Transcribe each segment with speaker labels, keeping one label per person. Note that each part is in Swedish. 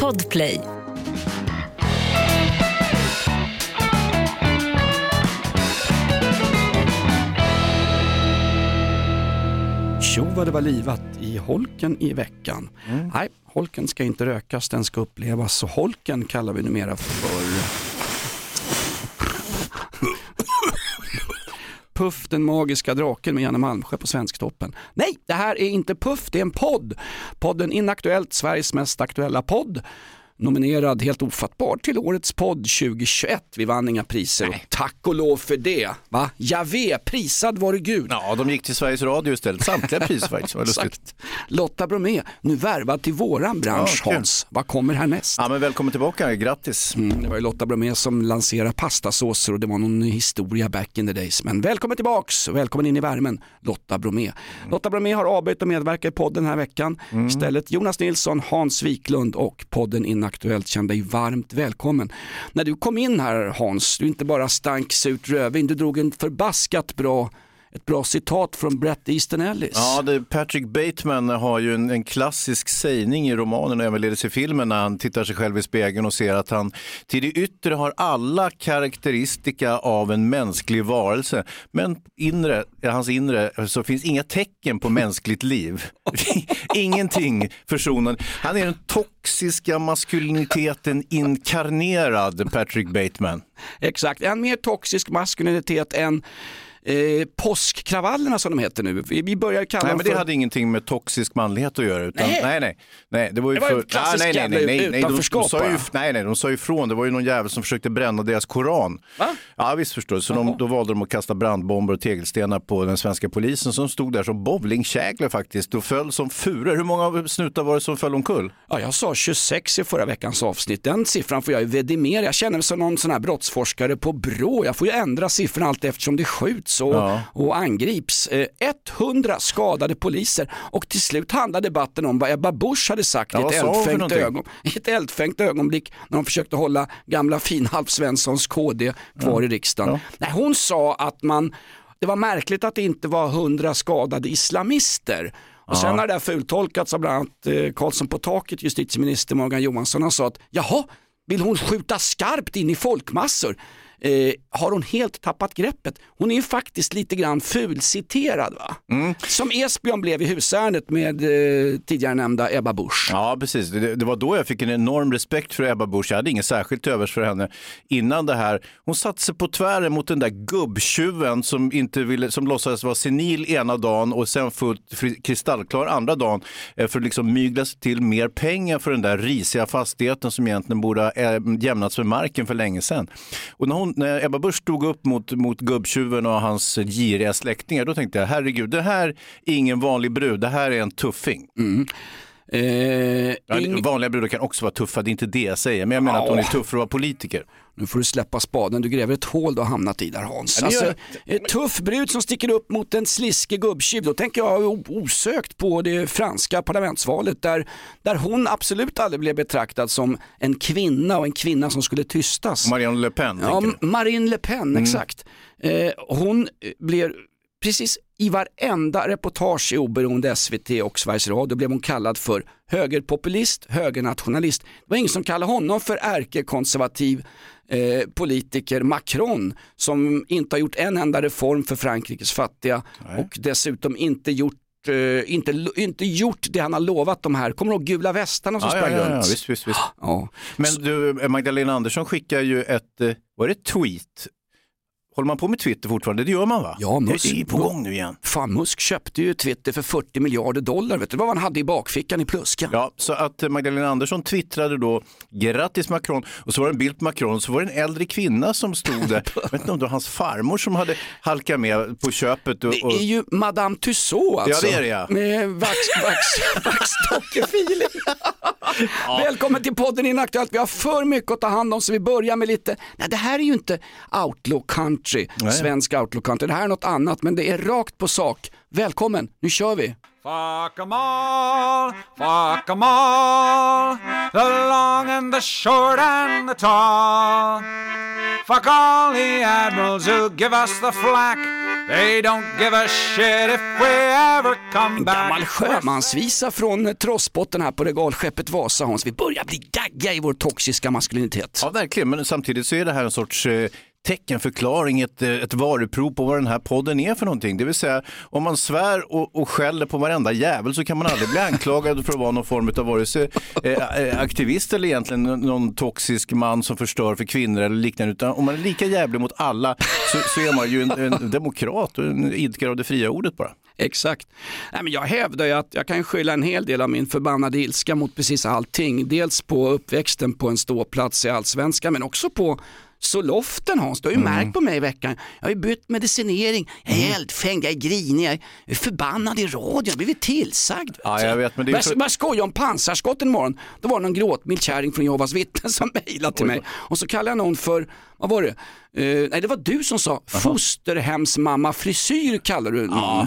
Speaker 1: Podplay.
Speaker 2: Tjo vad det var livat i holken i veckan. Nej, holken ska inte rökas, den ska upplevas. Så holken kallar vi numera för Puff den magiska draken med Janne Malmsjö på Svensktoppen. Nej, det här är inte Puff, det är en podd. Podden Inaktuellt, Sveriges mest aktuella podd. Nominerad helt ofattbart till årets podd 2021. Vi vann inga priser och tack och lov för det. Va? Javé, prisad vare Gud.
Speaker 3: Ja, de gick till Sveriges Radio istället. Samtliga priser faktiskt. Vad lustigt.
Speaker 2: Exakt. Lotta Bromé, nu värvad till våran bransch
Speaker 3: Ja.
Speaker 2: Hans. Vad kommer härnäst?
Speaker 3: Ja, men välkommen tillbaka. Grattis.
Speaker 2: Mm, det var ju Lotta Bromé som lanserade pastasåser och det var någon historia back in the days. Men välkommen tillbaks och välkommen in i värmen Lotta Bromé. Lotta Bromé har avböjt att medverka i podden den här veckan. Istället Jonas Nilsson, Hans Wiklund och podden Aktuellt kände dig varmt välkommen. När du kom in här Hans, du inte bara stank surt rödvin, du drog en förbaskat bra ett bra citat från Bret Easton Ellis.
Speaker 3: Ja, det, Patrick Bateman har ju en, en klassisk sägning i romanen och ävenledes i filmen när han tittar sig själv i spegeln och ser att han till det yttre har alla karaktäristika av en mänsklig varelse. Men inre, hans inre så finns inga tecken på mänskligt liv. Ingenting försonande. Han är den toxiska maskuliniteten inkarnerad, Patrick Bateman.
Speaker 2: Exakt, en mer toxisk maskulinitet än eh, påskkravallerna som de heter nu. Vi, börjar kalla
Speaker 3: Nej, men det
Speaker 2: för...
Speaker 3: hade ingenting med toxisk manlighet att göra. Utan,
Speaker 2: Nej.
Speaker 3: nej. nej, nej, Det var ju
Speaker 2: Det var
Speaker 3: för...
Speaker 2: klassiskt
Speaker 3: nej, nej, nej, nej, de, sa ju,
Speaker 2: bara.
Speaker 3: nej, nej, de sa ju ifrån. Det var ju någon jävel som försökte bränna deras koran.
Speaker 2: Va?
Speaker 3: Ja, visst förstår du. Så de, då valde de att kasta brandbomber och tegelstenar på den svenska polisen som stod där som bowlingkäglor faktiskt och föll som furor. Hur många snutar var det som föll omkull?
Speaker 2: Ja, jag sa 26 i förra veckans avsnitt. Den siffran får jag ju vidimera. Jag känner mig som någon sån här brottsforskare på BRÅ. Jag får ju ändra siffran allt eftersom det skjuts och,
Speaker 3: Ja.
Speaker 2: och angrips. Eh, 100 skadade poliser och till slut handlade debatten om vad Ebba Busch hade sagt
Speaker 3: Ja,
Speaker 2: i, ett eldfängt ögon, i ett eldfängt ögonblick när de försökte hålla gamla fin-Alf Svenssons KD kvar i riksdagen.
Speaker 3: Ja.
Speaker 2: Nej, hon sa att man, det var märkligt att det inte var 100 skadade islamister. Och sen har det där fultolkats av bland annat eh, Karlsson på taket, justitieminister Morgan Johansson. Han sa att jaha, vill hon skjuta skarpt in i folkmassor? Eh, har hon helt tappat greppet? Hon är ju faktiskt lite grann fulciterad va?
Speaker 3: Mm.
Speaker 2: Som Esbjörn blev i husärendet med eh, tidigare nämnda Ebba Busch.
Speaker 3: Ja, precis. Det, det var då jag fick en enorm respekt för Ebba Busch. Jag hade inget särskilt övers för henne innan det här. Hon satte sig på tvären mot den där gubbtjuven som, inte ville, som låtsades vara senil ena dagen och sen fullt kristallklar andra dagen eh, för att liksom mygla sig till mer pengar för den där risiga fastigheten som egentligen borde ha eh, jämnats med marken för länge sedan. Och när, hon, när Ebba Busch stod upp mot, mot gubbtjuven och hans giriga släktingar, då tänkte jag herregud, det här är ingen vanlig brud, det här är en tuffing.
Speaker 2: Mm.
Speaker 3: Eh,
Speaker 2: ing-
Speaker 3: Vanliga brudar kan också vara tuffa, det är inte det jag säger. Men jag menar att hon är tuff för att vara politiker.
Speaker 2: Nu får du släppa spaden, du gräver ett hål du har hamnat i där Hans.
Speaker 3: Ja,
Speaker 2: Alltså, ett tuff brud som sticker upp mot en sliskig gubbtjuv, då tänker jag osökt på det franska parlamentsvalet där, där hon absolut aldrig blev betraktad som en kvinna och en kvinna som skulle tystas.
Speaker 3: Marianne Le Pen,
Speaker 2: Ja? Marine Le Pen, exakt. Eh, hon eh, blev precis i varenda reportage i oberoende SVT och Sveriges Radio blev hon kallad för högerpopulist, högernationalist. Det var ingen som kallade honom för ärkekonservativ eh, politiker Macron som inte har gjort en enda reform för Frankrikes fattiga och dessutom inte gjort eh, inte, inte gjort det han har lovat de här, kommer du ihåg gula västarna som
Speaker 3: Ja, ja,
Speaker 2: sprang
Speaker 3: ja, ja,
Speaker 2: runt?
Speaker 3: visst, visst, visst.
Speaker 2: Ja.
Speaker 3: Men du, Magdalena Andersson skickar ju ett, eh, var det tweet? Håller man på med Twitter fortfarande? Det gör man va?
Speaker 2: Ja,
Speaker 3: det
Speaker 2: Musk-
Speaker 3: är på gång nu igen.
Speaker 2: Fan, Musk köpte ju Twitter för 40 miljarder dollar. Vet du vad han hade i bakfickan i pluskan?
Speaker 3: Ja, så att Magdalena Andersson twittrade då grattis Macron och så var det en bild på Macron så var det en äldre kvinna som stod där. Jag vet inte om det var hans farmor som hade halkat med på köpet. Och,
Speaker 2: Det
Speaker 3: och...
Speaker 2: är ju Madame Tussauds alltså.
Speaker 3: Ja, det är det, ja.
Speaker 2: Med vax, vax, vaxdockefeeling. Välkommen till podden Inaktuellt. Vi har för mycket att ta hand om så vi börjar med lite, nej det här är ju inte outlaw country,
Speaker 3: Nej.
Speaker 2: svensk outlaw country. Det här är något annat men det är rakt på sak. Välkommen, nu kör vi.
Speaker 4: Fuck 'em all, fuck 'em all, the long and the short and the tall. Fuck all the admirals who give us the flack. They don't give a shit if we ever come
Speaker 2: En
Speaker 4: back.
Speaker 2: gammal sjömansvisa från trossbotten här på regalskeppet Vasa Hans. Vi börjar bli gagga i vår toxiska maskulinitet.
Speaker 3: Ja, verkligen. Men samtidigt så är det här en sorts eh, teckenförklaring, ett, eh, ett varuprov på vad den här podden är för någonting. Det vill säga, om man svär och, och skäller på varenda jävel så kan man aldrig bli anklagad för att vara någon form av vare sig eh, eh, aktivist eller egentligen någon toxisk man som förstör för kvinnor eller liknande. Utan om man är lika jävlig mot alla så, så är man ju en, en demokrat och en idkare av det fria ordet bara.
Speaker 2: Exakt. Nej, men jag hävdar ju att jag kan skylla en hel del av min förbannade ilska mot precis allting. Dels på uppväxten på en ståplats i allsvenskan men också på Soloften Hans, du har ju
Speaker 3: Mm.
Speaker 2: märkt på mig i veckan. Jag har ju bytt medicinering, jag är eldfängd, jag är grinig, jag är förbannad i radion, jag har blivit tillsagd.
Speaker 3: Ja, jag vet, men det är
Speaker 2: jag
Speaker 3: för-
Speaker 2: bara skoja om pansarskott en morgon. Då var det någon gråtmild kärring från Jehovas vittnen som mejlade till mig. Och så kallade jag någon för, vad var det? Eh, nej det var du som sa, fosterhemsmamma frisyr kallar du någon.
Speaker 3: Ja,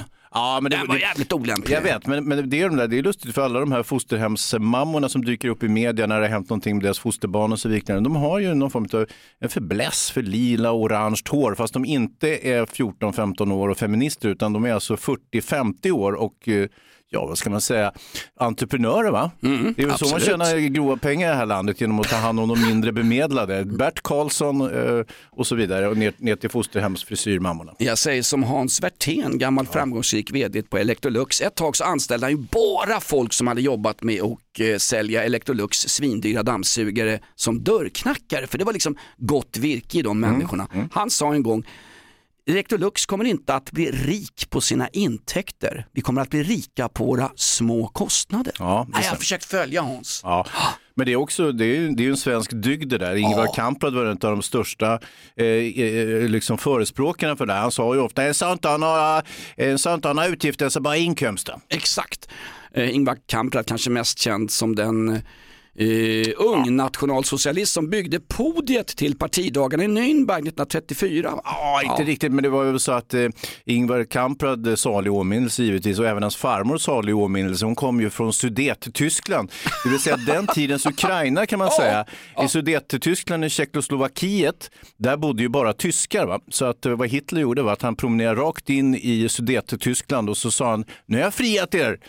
Speaker 3: men det,
Speaker 2: Den var
Speaker 3: det-
Speaker 2: jävligt olämplig.
Speaker 3: Jag vet, men, men det, är de där, det är lustigt för alla de här fosterhemsmammorna som dyker upp i media när det har hänt någonting med deras fosterbarn och så vidare. De har ju någon form av en fäbless för lila och orange hår fast de inte är 14-15 år och feminister utan de är alltså 40-50 år och eh, ja, vad ska man säga, entreprenörer va? det är väl så man tjänar grova pengar i det här landet genom att ta hand om de mindre bemedlade. Bert Karlsson eh, och så vidare och ner, ner till fosterhemsfrisyrmammorna.
Speaker 2: Jag säger som Hans Werthén, gammal framgångsrik vd på Electrolux. Ett tag så anställde han ju bara folk som hade jobbat med att eh, sälja Electrolux svindyra dammsugare som dörrknackare. För det var liksom gott virke i de
Speaker 3: Mm,
Speaker 2: människorna. Han sa en gång, Electrolux kommer inte att bli rik på sina intäkter. Vi kommer att bli rika på våra små kostnader.
Speaker 3: Ja,
Speaker 2: Nej, jag har försökt följa Hans.
Speaker 3: Ja, men det är också det är, det är en svensk dygd det där. Ingvar Kamprad var en av de största eh, eh, liksom förespråkarna för det. Han sa ju ofta, en några, en några utgifter, så bara inkomster.
Speaker 2: Exakt. Eh, Ingvar Kamprad kanske mest känd som den eh, ung nationalsocialist som byggde podiet till partidagarna i Nürnberg 1934.
Speaker 3: Ja, inte riktigt, men det var ju så att eh, Ingvar Kamprad, eh, salig åminnelse givetvis, och även hans farmor salig åminnelse, hon kom ju från Sudet-Tyskland. Det vill säga den tidens Ukraina kan man säga. I Sudet-Tyskland, i Tjeckoslovakiet, där bodde ju bara tyskar. Va? Så att eh, vad Hitler gjorde var att han promenerade rakt in i Sudet-Tyskland och så sa han, nu har jag friat er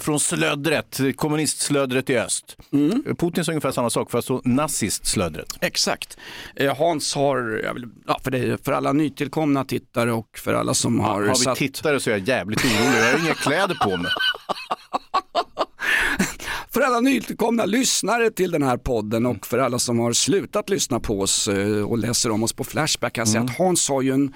Speaker 3: från slödret, kommunistslödret i öst. Putin sa ungefär samma sak, fast nazistslödret.
Speaker 2: Exakt. Eh, Hans har, vill, ja, för, det, för alla nytillkomna tittare och för alla som har,
Speaker 3: Har vi
Speaker 2: satt,
Speaker 3: tittare så är jag jävligt orolig, jag har inga kläder på mig.
Speaker 2: för alla nytillkomna lyssnare till den här podden och för alla som har slutat lyssna på oss eh, och läser om oss på Flashback kan jag säga att Hans har ju en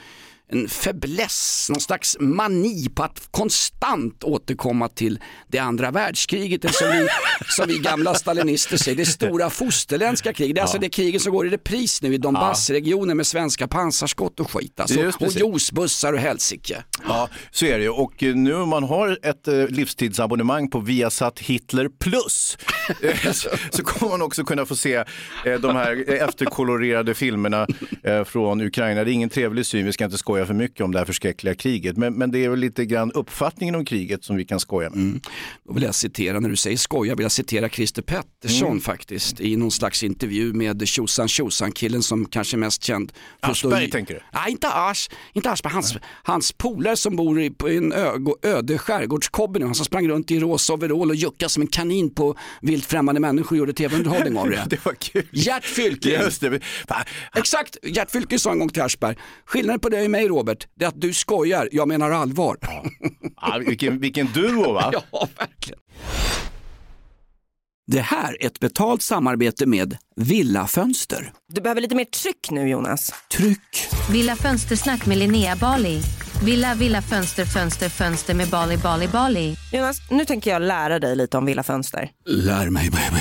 Speaker 2: en fäbless, någon slags mani på att konstant återkomma till det andra världskriget, det som vi, som vi gamla stalinister säger, det stora fosterländska kriget. Det är alltså det kriget som går i repris nu i Donbassregionen med svenska pansarskott och skit. Alltså, och juicebussar och helsike.
Speaker 3: Ja, så är det ju. Och eh, nu om man har ett eh, livstidsabonnemang på Viasat Hitler Plus eh, så, kommer man också kunna få se de här efterkolorerade filmerna från Ukraina. Det är ingen trevlig syn, vi ska inte skoja för mycket om det här förskräckliga kriget. Men, men det är väl lite grann uppfattningen om kriget som vi kan skoja med.
Speaker 2: Då vill jag citera, när du säger skoja, vill jag citera Christer Pettersson
Speaker 3: Mm.
Speaker 2: faktiskt i någon slags intervju med Tjosan Tjosan killen som kanske är mest känd.
Speaker 3: Aschberg
Speaker 2: i-
Speaker 3: tänker du?
Speaker 2: Nej inte Asch, inte Aschberg, hans, hans polare som bor i, på en ö, öde skärgårdskobbe nu, han som sprang runt i rosa overall och juckade som en kanin på vilt främmande människor och gjorde tv-underhållning av det.
Speaker 3: Det var kul.
Speaker 2: Gert Fylking.
Speaker 3: Just det. Fan,
Speaker 2: Exakt, Gert Fylking sa en gång till Aschberg, skillnaden på dig och mig Robert, det är att du skojar, jag menar allvar.
Speaker 3: Ja, vilken, vilken duo va?
Speaker 2: Ja, verkligen. Det här är ett betalt samarbete med Villa Fönster.
Speaker 1: Du behöver lite mer tryck nu Jonas.
Speaker 2: Tryck!
Speaker 5: Villa Fönstersnack med Linnea Bali. Villa, villa, fönster, fönster, fönster med Bali, Bali, Bali.
Speaker 1: Jonas, nu tänker jag lära dig lite om Villa Fönster.
Speaker 2: Lär mig baby.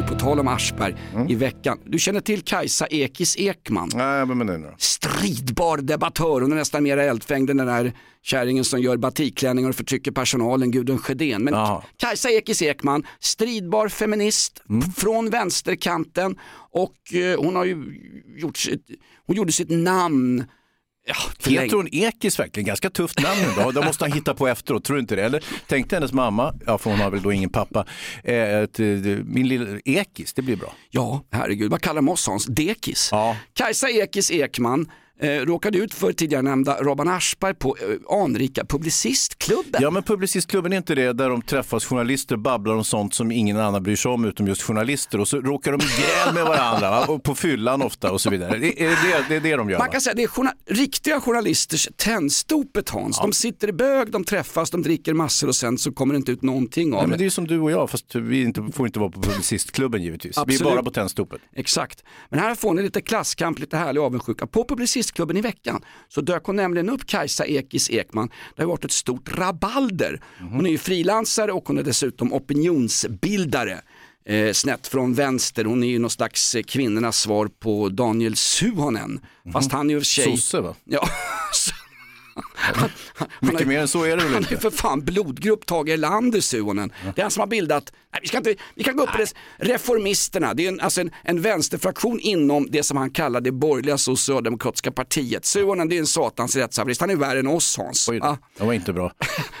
Speaker 2: Du, på tal om Aschberg, i veckan. Du känner till Kajsa Ekis Ekman?
Speaker 3: Nej, men det nu.
Speaker 2: Stridbar debattör, hon är nästan mer eldfängd än den där kärringen som gör batikklänningar och förtrycker personalen, Gudrun Sjödén. Men
Speaker 3: Jaha.
Speaker 2: Kajsa Ekis Ekman, stridbar feminist från vänsterkanten och eh, hon har ju gjort sitt, hon gjorde sitt namn Ja,
Speaker 3: hon Ekis verkligen? Ganska tufft namn ändå. Det måste han hitta på efteråt, tror du inte det? Eller tänkte hennes mamma, ja för hon har väl då ingen pappa, eh, att, eh, min lilla Ekis, det blir bra.
Speaker 2: Ja, herregud, vad kallar de oss Hans? Dekis?
Speaker 3: Ja.
Speaker 2: Kajsa Ekis Ekman eh, råkade ut för tidigare nämnda Robban Aschberg på eh, anrika Publicistklubben.
Speaker 3: Ja men Publicistklubben är inte det där de träffas journalister och babblar om sånt som ingen annan bryr sig om utom just journalister och så råkar de i gräl med varandra va? och på fyllan ofta och så vidare. Det är det, det, är det de gör
Speaker 2: Man
Speaker 3: va?
Speaker 2: kan säga att det är journa- riktiga journalisters tändstopet Hans. De sitter i bög, de träffas, de dricker massor och sen så kommer det inte ut någonting av
Speaker 3: Nej, men
Speaker 2: det.
Speaker 3: är som du och jag fast vi inte, får inte vara på Publicistklubben givetvis. Vi
Speaker 2: Absolut.
Speaker 3: är bara på tändstopet.
Speaker 2: Exakt. Men här får ni lite klasskamp, lite härlig avundsjuka. På Publicistklubben i veckan så dök hon nämligen upp Kajsa Ekis Ekman. Det har varit ett stort rabalder. Hon är ju frilansare och hon är dessutom opinionsbildare. Eh, snett från vänster, hon är ju någon slags eh, kvinnornas svar på Daniel Suhonen. Fast han är ju i och för sig...
Speaker 3: Sosse va?
Speaker 2: Ja. Han-
Speaker 3: Mycket mer än så är det väl
Speaker 2: han är
Speaker 3: inte?
Speaker 2: för fan blodgrupp Tage Erlander Suhonen. Det är han som har bildat, nej, vi, ska inte, vi kan gå upp på det, Reformisterna, det är en, alltså en, en vänsterfraktion inom det som han kallar det borgerliga socialdemokratiska partiet. Suhonen det är en satans rättshaverist, han är värre än oss Hans.
Speaker 3: Oj,
Speaker 2: Ja.
Speaker 3: det var inte bra.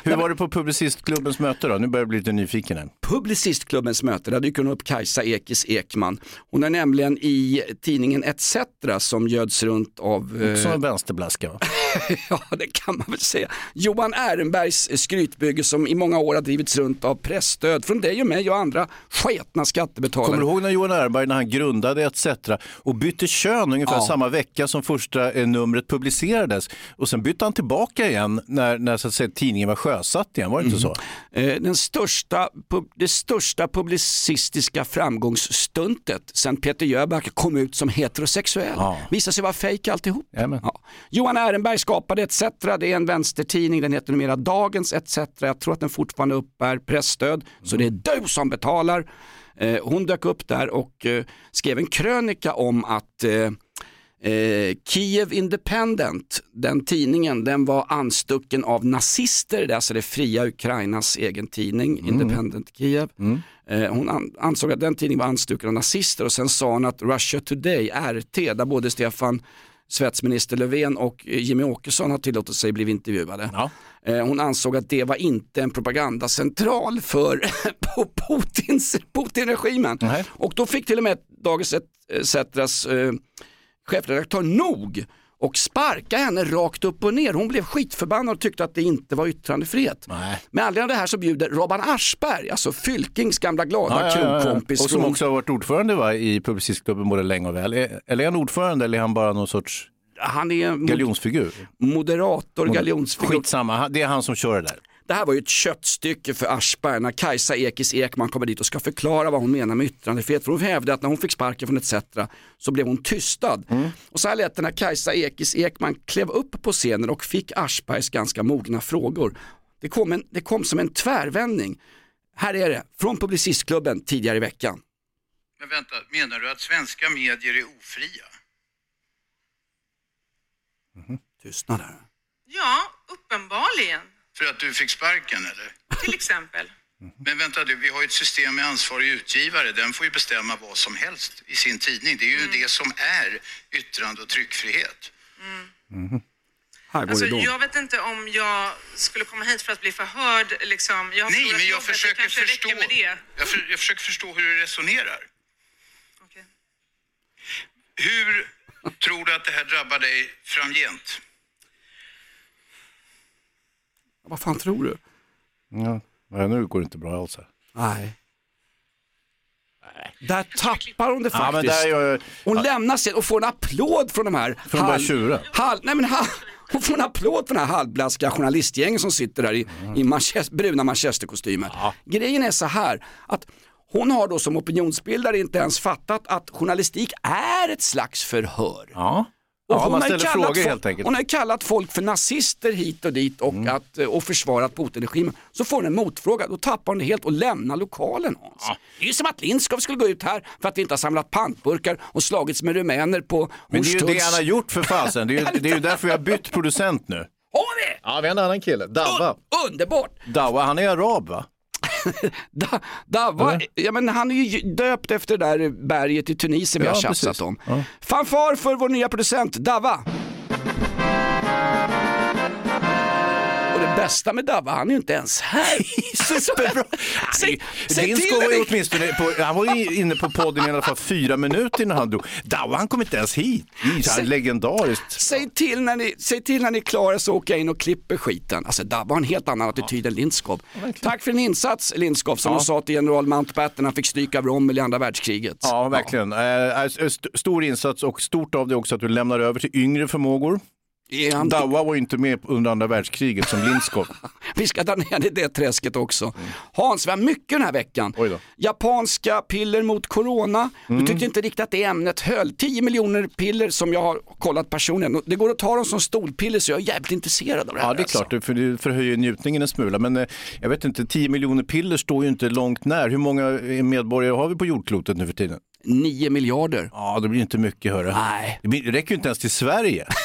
Speaker 3: Hur var det på Publicistklubbens möte då? Nu börjar jag bli lite nyfiken här.
Speaker 2: Publicistklubbens möte, där dyker hon upp Kajsa Ekis Ekman. Hon är nämligen i tidningen ETC som göds runt av eh,
Speaker 3: Som en vänsterblaska va?
Speaker 2: Ja, det kan man väl säga. Johan Ehrenbergs skrytbygge som i många år har drivits runt av pressstöd från dig och mig och andra sketna skattebetalare.
Speaker 3: Kommer du ihåg när Johan Ehrenberg när han grundade ETC och bytte kön ungefär
Speaker 2: Ja.
Speaker 3: samma vecka som första eh, numret publicerades och sen bytte han tillbaka igen när, när så att säga, tidningen var sjösatt igen, var det inte så?
Speaker 2: Eh, Den största, det största publicistiska framgångsstuntet sen Peter Jöback kom ut som heterosexuell.
Speaker 3: Ja.
Speaker 2: Visade sig vara fejk alltihop. Ja. Johan Ehrenberg skapade ETC, det är en vänstertidning, den heter numera Dagens ETC. Jag tror att den fortfarande uppbär pressstöd, så det är du som betalar. Eh, Hon dök upp där och eh, skrev en krönika om att eh, Eh, Kiev Independent, den tidningen, den var anstucken av nazister, det är alltså det fria Ukrainas egen tidning, Independent Kiev. Eh, hon an- ansåg att den tidningen var anstucken av nazister och sen sa hon att Russia Today, RT, där både Stefan svetsminister Löfven och Jimmy Åkesson har tillåtit sig bli intervjuade.
Speaker 3: Ja.
Speaker 2: Eh, Hon ansåg att det var inte en propagandacentral för Putins, Putin-regimen.
Speaker 3: Nej.
Speaker 2: Och då fick till och med Dagens ETCs eh, chefredaktör nog och sparka henne rakt upp och ner. Hon blev skitförbannad och tyckte att det inte var yttrandefrihet.
Speaker 3: Nej.
Speaker 2: Med anledning av det här så bjuder Robban Aschberg, alltså Fylkings gamla glada
Speaker 3: Ja, ja, ja, ja.
Speaker 2: krogkompis.
Speaker 3: Och som också har varit ordförande va, i Publicistklubben både länge och väl. Eller är han ordförande eller är han bara någon sorts
Speaker 2: han är mod-
Speaker 3: galjonsfigur?
Speaker 2: moderator, galjonsfigur.
Speaker 3: Skitsamma, det är han som kör det där.
Speaker 2: Det här var ju ett köttstycke för Aschberg när Kajsa Ekis Ekman kommer dit och ska förklara vad hon menar med yttrandefrihet. För hon hävdade att när hon fick sparken från ETC så blev hon tystad. Och så här lät det när Kajsa Ekis Ekman klev upp på scenen och fick Aschbergs ganska mogna frågor. Det kom, en, det kom som en tvärvändning. Här är det, från Publicistklubben tidigare i veckan.
Speaker 6: Men vänta, menar du att svenska medier är ofria?
Speaker 2: Tystnad här.
Speaker 7: Ja, uppenbarligen.
Speaker 6: För att du fick sparken eller?
Speaker 7: Till exempel.
Speaker 6: Men vänta du, vi har ju ett system med ansvarig utgivare. Den får ju bestämma vad som helst i sin tidning. Det är ju det som är yttrande och tryckfrihet.
Speaker 2: Här går
Speaker 7: Alltså, jag vet inte om jag skulle komma hit för att bli förhörd. Liksom. Jag har
Speaker 6: Nej, men jag försöker förstå.
Speaker 7: räcker med det.
Speaker 6: Jag, för, jag försöker förstå hur du resonerar.
Speaker 7: Okej.
Speaker 6: Hur tror du att det här drabbar dig framgent?
Speaker 2: Vad fan tror du?
Speaker 3: Ja. Ja, nu går det inte bra alls här.
Speaker 2: Nej. Där tappar hon det
Speaker 3: Ja, men
Speaker 2: faktiskt.
Speaker 3: där gör,
Speaker 2: Hon lämnar sig och får en applåd från de här
Speaker 3: Från de där tjuren?
Speaker 2: halv, nej men halv, Hon får en applåd från den här halvblaskiga journalistgängen som sitter där i, i manchester, bruna manchesterkostymer. Grejen är så här att hon har då som opinionsbildare inte ens fattat att journalistik är ett slags förhör.
Speaker 3: ja.
Speaker 2: Och
Speaker 3: Ja, man ställer
Speaker 2: kallat
Speaker 3: frågor
Speaker 2: folk-
Speaker 3: helt enkelt.
Speaker 2: Hon har kallat folk för nazister hit och dit och, att, eh, och försvarat Putin-regimen. Så får hon en motfråga, då tappar hon det helt och lämnar lokalen Hans. Det är ju som att Lindskov skulle gå ut här för att vi inte har samlat pantburkar och slagits med rumäner på
Speaker 3: Men det är ju det han har gjort för fasen. Det är ju, det är ju därför vi har bytt producent nu.
Speaker 2: Har vi?
Speaker 3: Ja, vi har en annan kille. Davva.
Speaker 2: Underbart!
Speaker 3: Davva, han är arab va?
Speaker 2: Da, Davva, ja, men han är ju döpt efter det där berget i Tunisien vi
Speaker 3: Ja,
Speaker 2: har tjafsat om.
Speaker 3: Ja.
Speaker 2: Fanfar för vår nya producent Davva. Bästa med Davva, han är ju inte ens här.
Speaker 3: Superbra.
Speaker 2: Säg, säg till
Speaker 3: Lindskog var ju åtminstone på, han var ju inne på podden i alla fall fyra minuter innan han drog. Davva han kom inte ens hit. Det är legendariskt.
Speaker 2: Säg till, när ni, säg till när ni är klara så åker jag in och klipper skiten. Alltså Dabba har en helt annan attityd än Lindskov. Tack för din insats Lindskov, som
Speaker 3: Ja.
Speaker 2: de sa till general Mountbatten han fick stryk av Rommel i andra världskriget.
Speaker 3: Ja, verkligen. Eh, eh, st- stor insats och stort av det också att du lämnar över till yngre förmågor.
Speaker 2: Han-
Speaker 3: Davva var ju inte med under andra världskriget som Lindskov.
Speaker 2: Vi ska ta ner i det träsket också. Hans, vi har mycket den här veckan. Japanska piller mot corona.
Speaker 3: Mm.
Speaker 2: Du tyckte inte riktigt att det ämnet höll. 10 miljoner piller som jag har kollat personligen. Det går att ta dem som stolpiller så jag är jävligt intresserad av det här.
Speaker 3: Ja, det är
Speaker 2: alltså.
Speaker 3: klart, för det förhöjer njutningen en smula. Men eh, jag vet inte, 10 miljoner piller står ju inte långt när. Hur många eh, medborgare har vi på jordklotet nu för tiden?
Speaker 2: 9 miljarder.
Speaker 3: Ja, det blir inte mycket hörru.
Speaker 2: Nej.
Speaker 3: Det räcker ju inte ens till Sverige.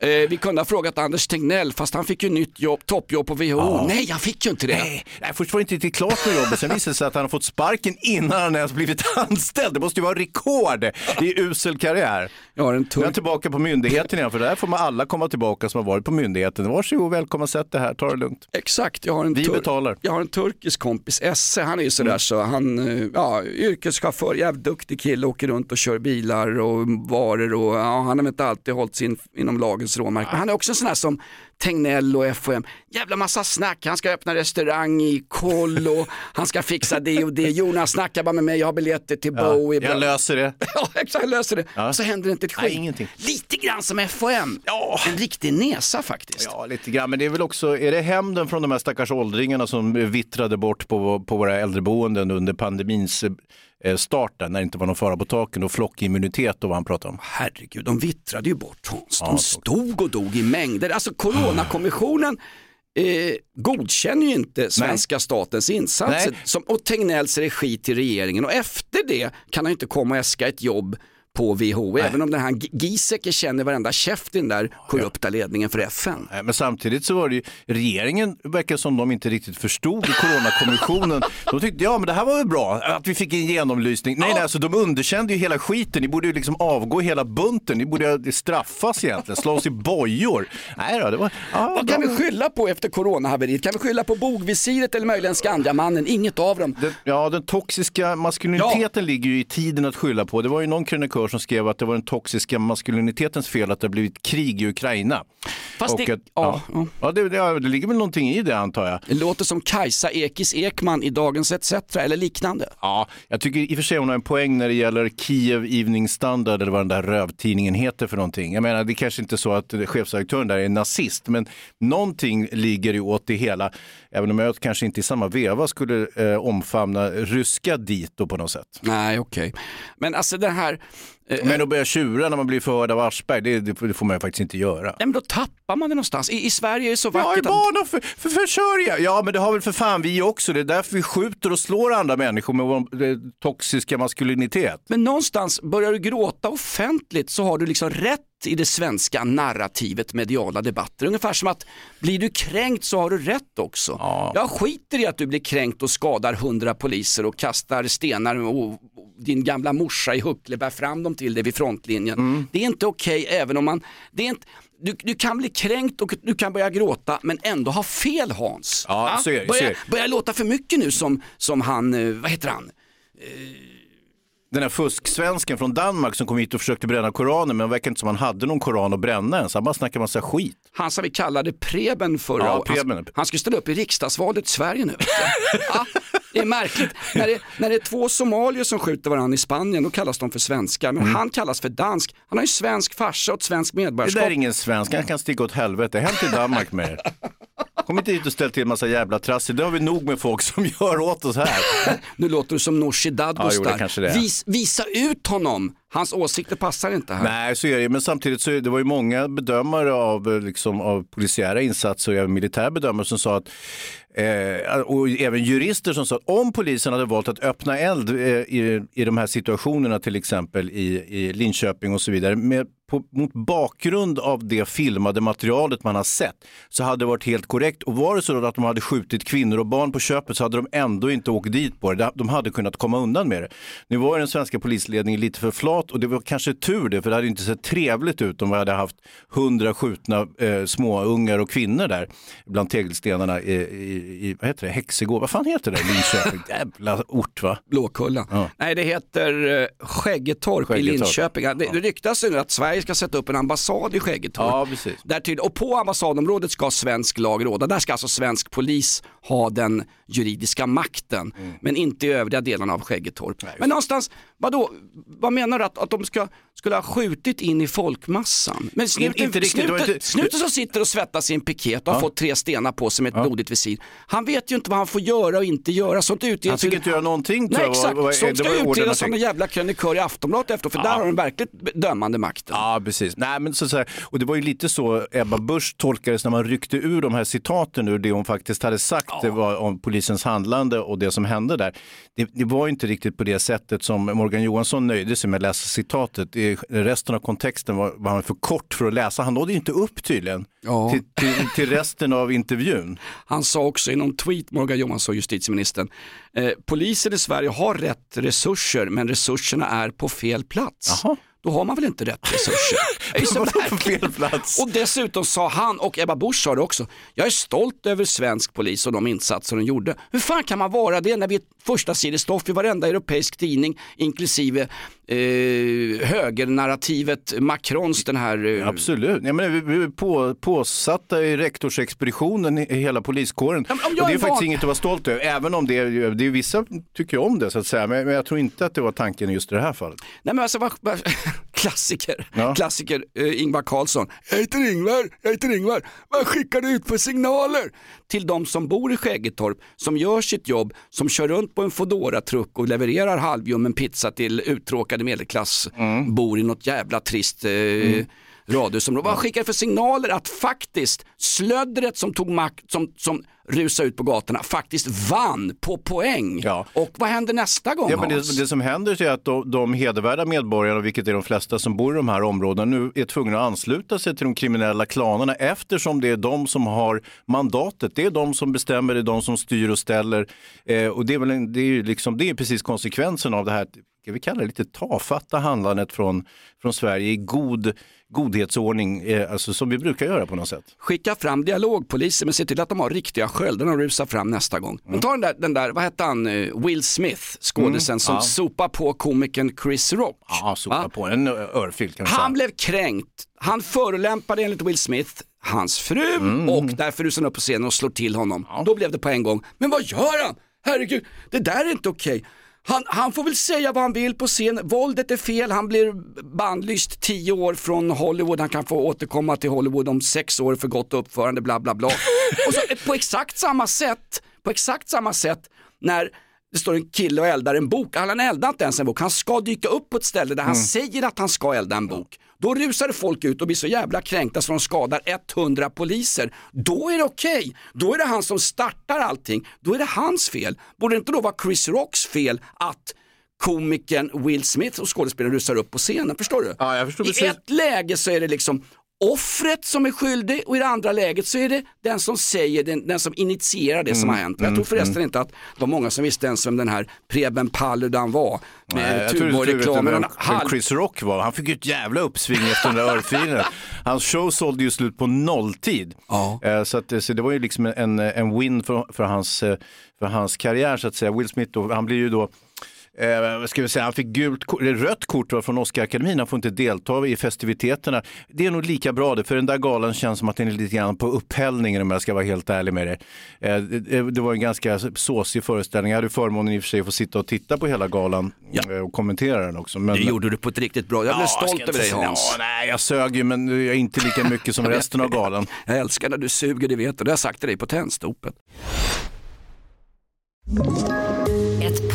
Speaker 2: Eh, vi kunde ha frågat Anders Tegnell fast han fick ju nytt jobb, toppjobb på WHO. Nej, han fick ju inte det.
Speaker 3: Nej, nej, först var det inte riktigt klart med jobbet, sen visade det sig att han har fått sparken innan han ens blivit anställd. Det måste ju vara rekord i usel karriär.
Speaker 2: Jag har en
Speaker 3: Nu är han
Speaker 2: turk
Speaker 3: tillbaka på myndigheten igen, för där får man alla komma tillbaka som har varit på myndigheten. Varsågod, välkomna, sätt det här, ta det lugnt.
Speaker 2: Exakt, jag har en,
Speaker 3: Vi
Speaker 2: tur-
Speaker 3: betalar.
Speaker 2: jag har en turkisk kompis, Esse, han är ju sådär så, han, eh, ja, yrkeschaufför, jävligt duktig kille, åker runt och kör bilar och varor och ja, han har inte alltid hållit sig in, inom Men han är också en sån här som Tegnell och FHM, jävla massa snack, han ska öppna restaurang i Kollo, han ska fixa det och det, Jonas snackar bara med mig, jag har biljetter till Bowie.
Speaker 3: Jag löser det.
Speaker 2: Ja, exakt, jag löser det.
Speaker 3: Ja.
Speaker 2: Så händer det inte ett skit. Lite grann som FHM,
Speaker 3: Ja.
Speaker 2: en riktig nesa faktiskt.
Speaker 3: Ja, lite grann. Men det är väl också, är det hämnden från de här stackars åldringarna som vittrade bort på, på våra äldreboenden under pandemins eh, start där, när det inte var någon fara på taken och flockimmunitet och vad han pratade om.
Speaker 2: Herregud, de vittrade ju bort Hans. De stod och dog i mängder. Alltså Coronakommissionen eh, godkänner ju inte svenska statens insatser
Speaker 3: Nej.
Speaker 2: som, och Tegnells regi till regeringen. Och efter det kan han ju inte komma och äska ett jobb på WHO, även om den här Giesecke känner varenda käft i den där korrupta ledningen för FN.
Speaker 3: Nej, Men samtidigt så var det ju, regeringen verkar som de inte riktigt förstod coronakommissionen. De tyckte, ja men det här var väl bra, att vi fick en genomlysning. Nej, nej alltså de underkände ju hela skiten, ni borde ju liksom avgå hela bunten, ni borde straffas egentligen, slås i bojor. Nej då, det var, ja,
Speaker 2: Vad kan vi skylla på efter coronahaveriet? Kan vi skylla på bogvisiret eller möjligen Skandiamannen? Inget av dem.
Speaker 3: Den, ja, den toxiska maskuliniteten ligger ju i tiden att skylla på. Det var ju någon krönikör som skrev att det var den toxiska maskulinitetens fel att det har blivit krig i Ukraina.
Speaker 2: Fast
Speaker 3: Och
Speaker 2: det-
Speaker 3: att-
Speaker 2: ja,
Speaker 3: ja. Ja, det, det, det ligger väl någonting i det antar jag.
Speaker 2: Det låter som Kajsa Ekis Ekman i Dagens ETC eller liknande.
Speaker 3: Ja, jag tycker i och för sig hon har en poäng när det gäller Kiev Evening Standard eller vad den där rövtidningen heter för någonting. Jag menar, det är kanske inte så att chefredaktören där är nazist, men någonting ligger ju åt det hela. Även om jag kanske inte i samma veva skulle eh, omfamna ryska dito på något sätt.
Speaker 2: Nej, okej. Men alltså det här... eh,
Speaker 3: Men att börja tjura när man blir förhörd av Aschberg, det, det, får man ju faktiskt inte göra.
Speaker 2: Nej, men då tappar man det någonstans. I, i Sverige är det så
Speaker 3: Jag är
Speaker 2: vackert att...
Speaker 3: barn och för, för försörja. Ja, men det har väl för fan vi också. Det är därför vi skjuter och slår andra människor med vår eh, toxiska maskulinitet.
Speaker 2: Men någonstans, börjar du gråta offentligt så har du liksom rätt i det svenska narrativet mediala debatter. Ungefär som att blir du kränkt så har du rätt också.
Speaker 3: Ja.
Speaker 2: Jag skiter i att du blir kränkt och skadar hundra poliser och kastar stenar och din gamla morsa i Huckle bär fram dem till dig vid frontlinjen.
Speaker 3: Mm.
Speaker 2: Det är inte okej även om man, det är inte, du, du kan bli kränkt och du kan börja gråta men ändå ha fel Hans.
Speaker 3: Ja, så är det, så är det.
Speaker 2: börjar låta för mycket nu som, som han, eh, vad heter han?
Speaker 3: Den här fusksvensken från Danmark som kom hit och försökte bränna Koranen, men det verkar inte som han hade någon Koran att bränna ens. Han bara snackar massa skit.
Speaker 2: Han som vi kallade Preben förra
Speaker 3: Ja,
Speaker 2: året. Han, han skulle ställa upp i riksdagsvalet i Sverige nu. Ja, det är märkligt. När det, när det är två somalier som skjuter varandra i Spanien, då kallas de för svenskar. Men han kallas för dansk. Han har ju svensk farsa och ett svenskt
Speaker 3: Det
Speaker 2: medborgarskap.
Speaker 3: där är ingen svensk, han kan sticka åt helvete. Hem till Danmark med er. Kom inte hit och ställ till en massa jävla trassel. Det har vi nog med folk som gör åt oss här.
Speaker 2: Nu låter du som Nooshi Dadgostar.
Speaker 3: Ja, jo, det kanske det är.
Speaker 2: Vis, visa ut honom. Hans åsikter passar inte här.
Speaker 3: Nej, så är det Men samtidigt så det, det var ju många bedömare av, eh, liksom, av polisiära insatser och även militär bedömare som sa att Eh, och även jurister som sa att om polisen hade valt att öppna eld eh, i, i de här situationerna, till exempel i, i Linköping och så vidare, med, på, mot bakgrund av det filmade materialet man har sett, så hade det varit helt korrekt. Och var det så då att de hade skjutit kvinnor och barn på köpet så hade de ändå inte åkt dit på det. De hade kunnat komma undan med det. Nu var ju den svenska polisledningen lite för flat och det var kanske tur det, för det hade inte sett trevligt ut om vi hade haft hundra skjutna eh, småungar och kvinnor där bland tegelstenarna i, i, i vad heter det, Hexegård, vad fan heter det, Linköping, jävla ort va?
Speaker 2: Blåkulla.
Speaker 3: Ja.
Speaker 2: Nej, det heter eh, Skäggetorp, i
Speaker 3: Skäggetorp.
Speaker 2: Linköping. Det, det ryktas nu att Sverige ska sätta upp en ambassad i Skäggetorp.
Speaker 3: Ja, precis.
Speaker 2: Där till, och på ambassadområdet ska svensk lag råda. Där ska alltså svensk polis ha den juridiska makten,
Speaker 3: Mm.
Speaker 2: men inte i övriga delarna av Skäggetorp. men någonstans, vadå, vad menar du att, att de ska, skulle ha skjutit in i folkmassan? Men snuten,
Speaker 3: inte riktigt, var
Speaker 2: snuten,
Speaker 3: inte-
Speaker 2: snuten som sitter och svettas i en piket och har
Speaker 3: Ja.
Speaker 2: fått tre stenar på sig med ett blodigt visir. Han vet ju inte vad han får göra och inte göra. Sånt utreds
Speaker 3: Han fick inte göra någonting tror
Speaker 2: Nej
Speaker 3: jag.
Speaker 2: exakt,
Speaker 3: vad-
Speaker 2: sånt ska
Speaker 3: var
Speaker 2: utredas som en jävla krönikör i Aftonbladet efter för där har de verkligt dömande makten.
Speaker 3: Ja, precis. Nej, men så, att säga, och det var ju lite så Ebba Busch tolkades när man ryckte ur de här citaten ur det hon faktiskt hade sagt det var om polisens handlande och det som hände där. Det, det var inte riktigt på det sättet som Morgan Johansson nöjde sig med att läsa citatet. I resten av kontexten var, var han för kort för att läsa. Han nådde inte upp tydligen
Speaker 2: Ja.
Speaker 3: till, till, till resten av intervjun.
Speaker 2: Han sa också i någon tweet, Morgan Johansson, justitieministern, eh, polisen i Sverige har rätt resurser men resurserna är på fel plats.
Speaker 3: Jaha.
Speaker 2: Då har man väl inte rätt resurser? Det är så
Speaker 3: på fel plats?
Speaker 2: Och dessutom sa han, och Ebba Busch sa det också, jag är stolt över svensk polis och de insatser de gjorde. Hur fan kan man vara det när vi är första sidestoff i varenda europeisk tidning, inklusive eh, högernarrativet Macrons den här... Eh,
Speaker 3: Absolut. Ja, men vi, är på, påsatta i rektorsexpeditionen i, hela poliskåren.
Speaker 2: Ja,
Speaker 3: och
Speaker 2: jag
Speaker 3: det är
Speaker 2: är
Speaker 3: faktiskt
Speaker 2: van-
Speaker 3: inget att vara stolt över, även om det är, det är vissa tycker om det så att säga. Men, men jag tror inte att det var tanken just i det här fallet.
Speaker 2: Nej men alltså, vad, klassiker,
Speaker 3: Ja.
Speaker 2: klassiker eh, Ingvar Carlsson. Jag heter Ingvar, jag heter Ingvar. Vad skickar du ut för signaler? Till de som bor i Skäggetorp, som gör sitt jobb, som kör runt på en fodora truck och levererar halvljummen pizza till uttråkade medelklass,
Speaker 3: Mm.
Speaker 2: bor i något jävla trist eh, radhusområde. Vad skickar för signaler att faktiskt slöddret som tog makt, som, som rusade ut på gatorna, faktiskt vann på poäng?
Speaker 3: Ja.
Speaker 2: Och vad händer nästa gång
Speaker 3: Ja, men det, det som händer är att de, de hedervärda medborgarna, vilket är de flesta som bor i de här områdena, nu är tvungna att ansluta sig till de kriminella klanerna eftersom det är de som har mandatet. Det är de som bestämmer, det är de som styr och ställer. Eh, och det är, väl en, det är, liksom, det är precis konsekvensen av det här, vi kalla det lite tafatta handlandet från, från Sverige i god godhetsordning, eh, alltså som vi brukar göra på något sätt.
Speaker 2: Skicka fram dialogpoliser men se till att de har riktiga sköldar när de rusar fram nästa gång. Men ta den där, den där vad hette han, eh, Will Smith, skådisen som
Speaker 3: ja.
Speaker 2: sopar på komikern Chris Rock.
Speaker 3: Ja, sopa
Speaker 2: Va?
Speaker 3: på en örfil kan man säga.
Speaker 2: Han blev kränkt, han förolämpade enligt Will Smith hans fru
Speaker 3: Mm.
Speaker 2: och därför rusar han upp på scenen och slår till honom. Då blev det på en gång, men vad gör han? Herregud, det där är inte okej. Han, han får väl säga vad han vill på scen. Våldet är fel, han blir bannlyst tio år från Hollywood. Han kan få återkomma till Hollywood om sex år för gott uppförande, bla bla bla. Och så på exakt samma sätt, på exakt samma sätt när det står en kille och eldar en bok. Han eldar inte ens en bok, han ska dyka upp på ett ställe där han säger att han ska elda en bok. Då rusar folk ut och blir så jävla kränkta så de skadar 100 poliser. Då är det okej. Då är det han som startar allting. Då är det hans fel. Borde det inte då vara Chris Rocks fel att komikern Will Smith och skådespelaren rusar upp på scenen? Förstår du?
Speaker 3: Ja, förstår
Speaker 2: I ett läge så är det liksom offret som är skyldig och i det andra läget så är det den som säger, den, den som initierar det
Speaker 3: Mm,
Speaker 2: som har hänt. Och jag tror förresten inte att det var många som visste ens vem den här Preben Paludan var. Med
Speaker 3: jag tror du vet
Speaker 2: Tuborg-reklamen. halv-
Speaker 3: Chris Rock var. Han fick ju ett jävla uppsving efter den där örfilen. Hans show sålde ju slut på nolltid.
Speaker 2: Ja.
Speaker 3: Eh, Så, att, så det var ju liksom en, en win för, för, hans, eh, för hans karriär så att säga. Will Smith då, han blir ju då Eh, ska vi säga, han fick gult, rött kort från Oscarakademin, han får inte delta i festiviteterna. Det är nog lika bra det, för den där galan känns som att den är lite grann på upphällningen om jag ska vara helt ärlig med det. Eh, det, det var en ganska såsig föreställning, jag hade förmånen i och för sig att få sitta och titta på hela galan eh, och kommentera den också. Men,
Speaker 2: Det gjorde du på ett riktigt bra, jag blev
Speaker 3: Ja,
Speaker 2: stolt över dig Hans.
Speaker 3: Ja, nej, jag sög ju men jag är inte lika mycket som resten av galan.
Speaker 2: Jag älskar när du suger, det vet du. Det har jag sagt till dig på Tennstopet.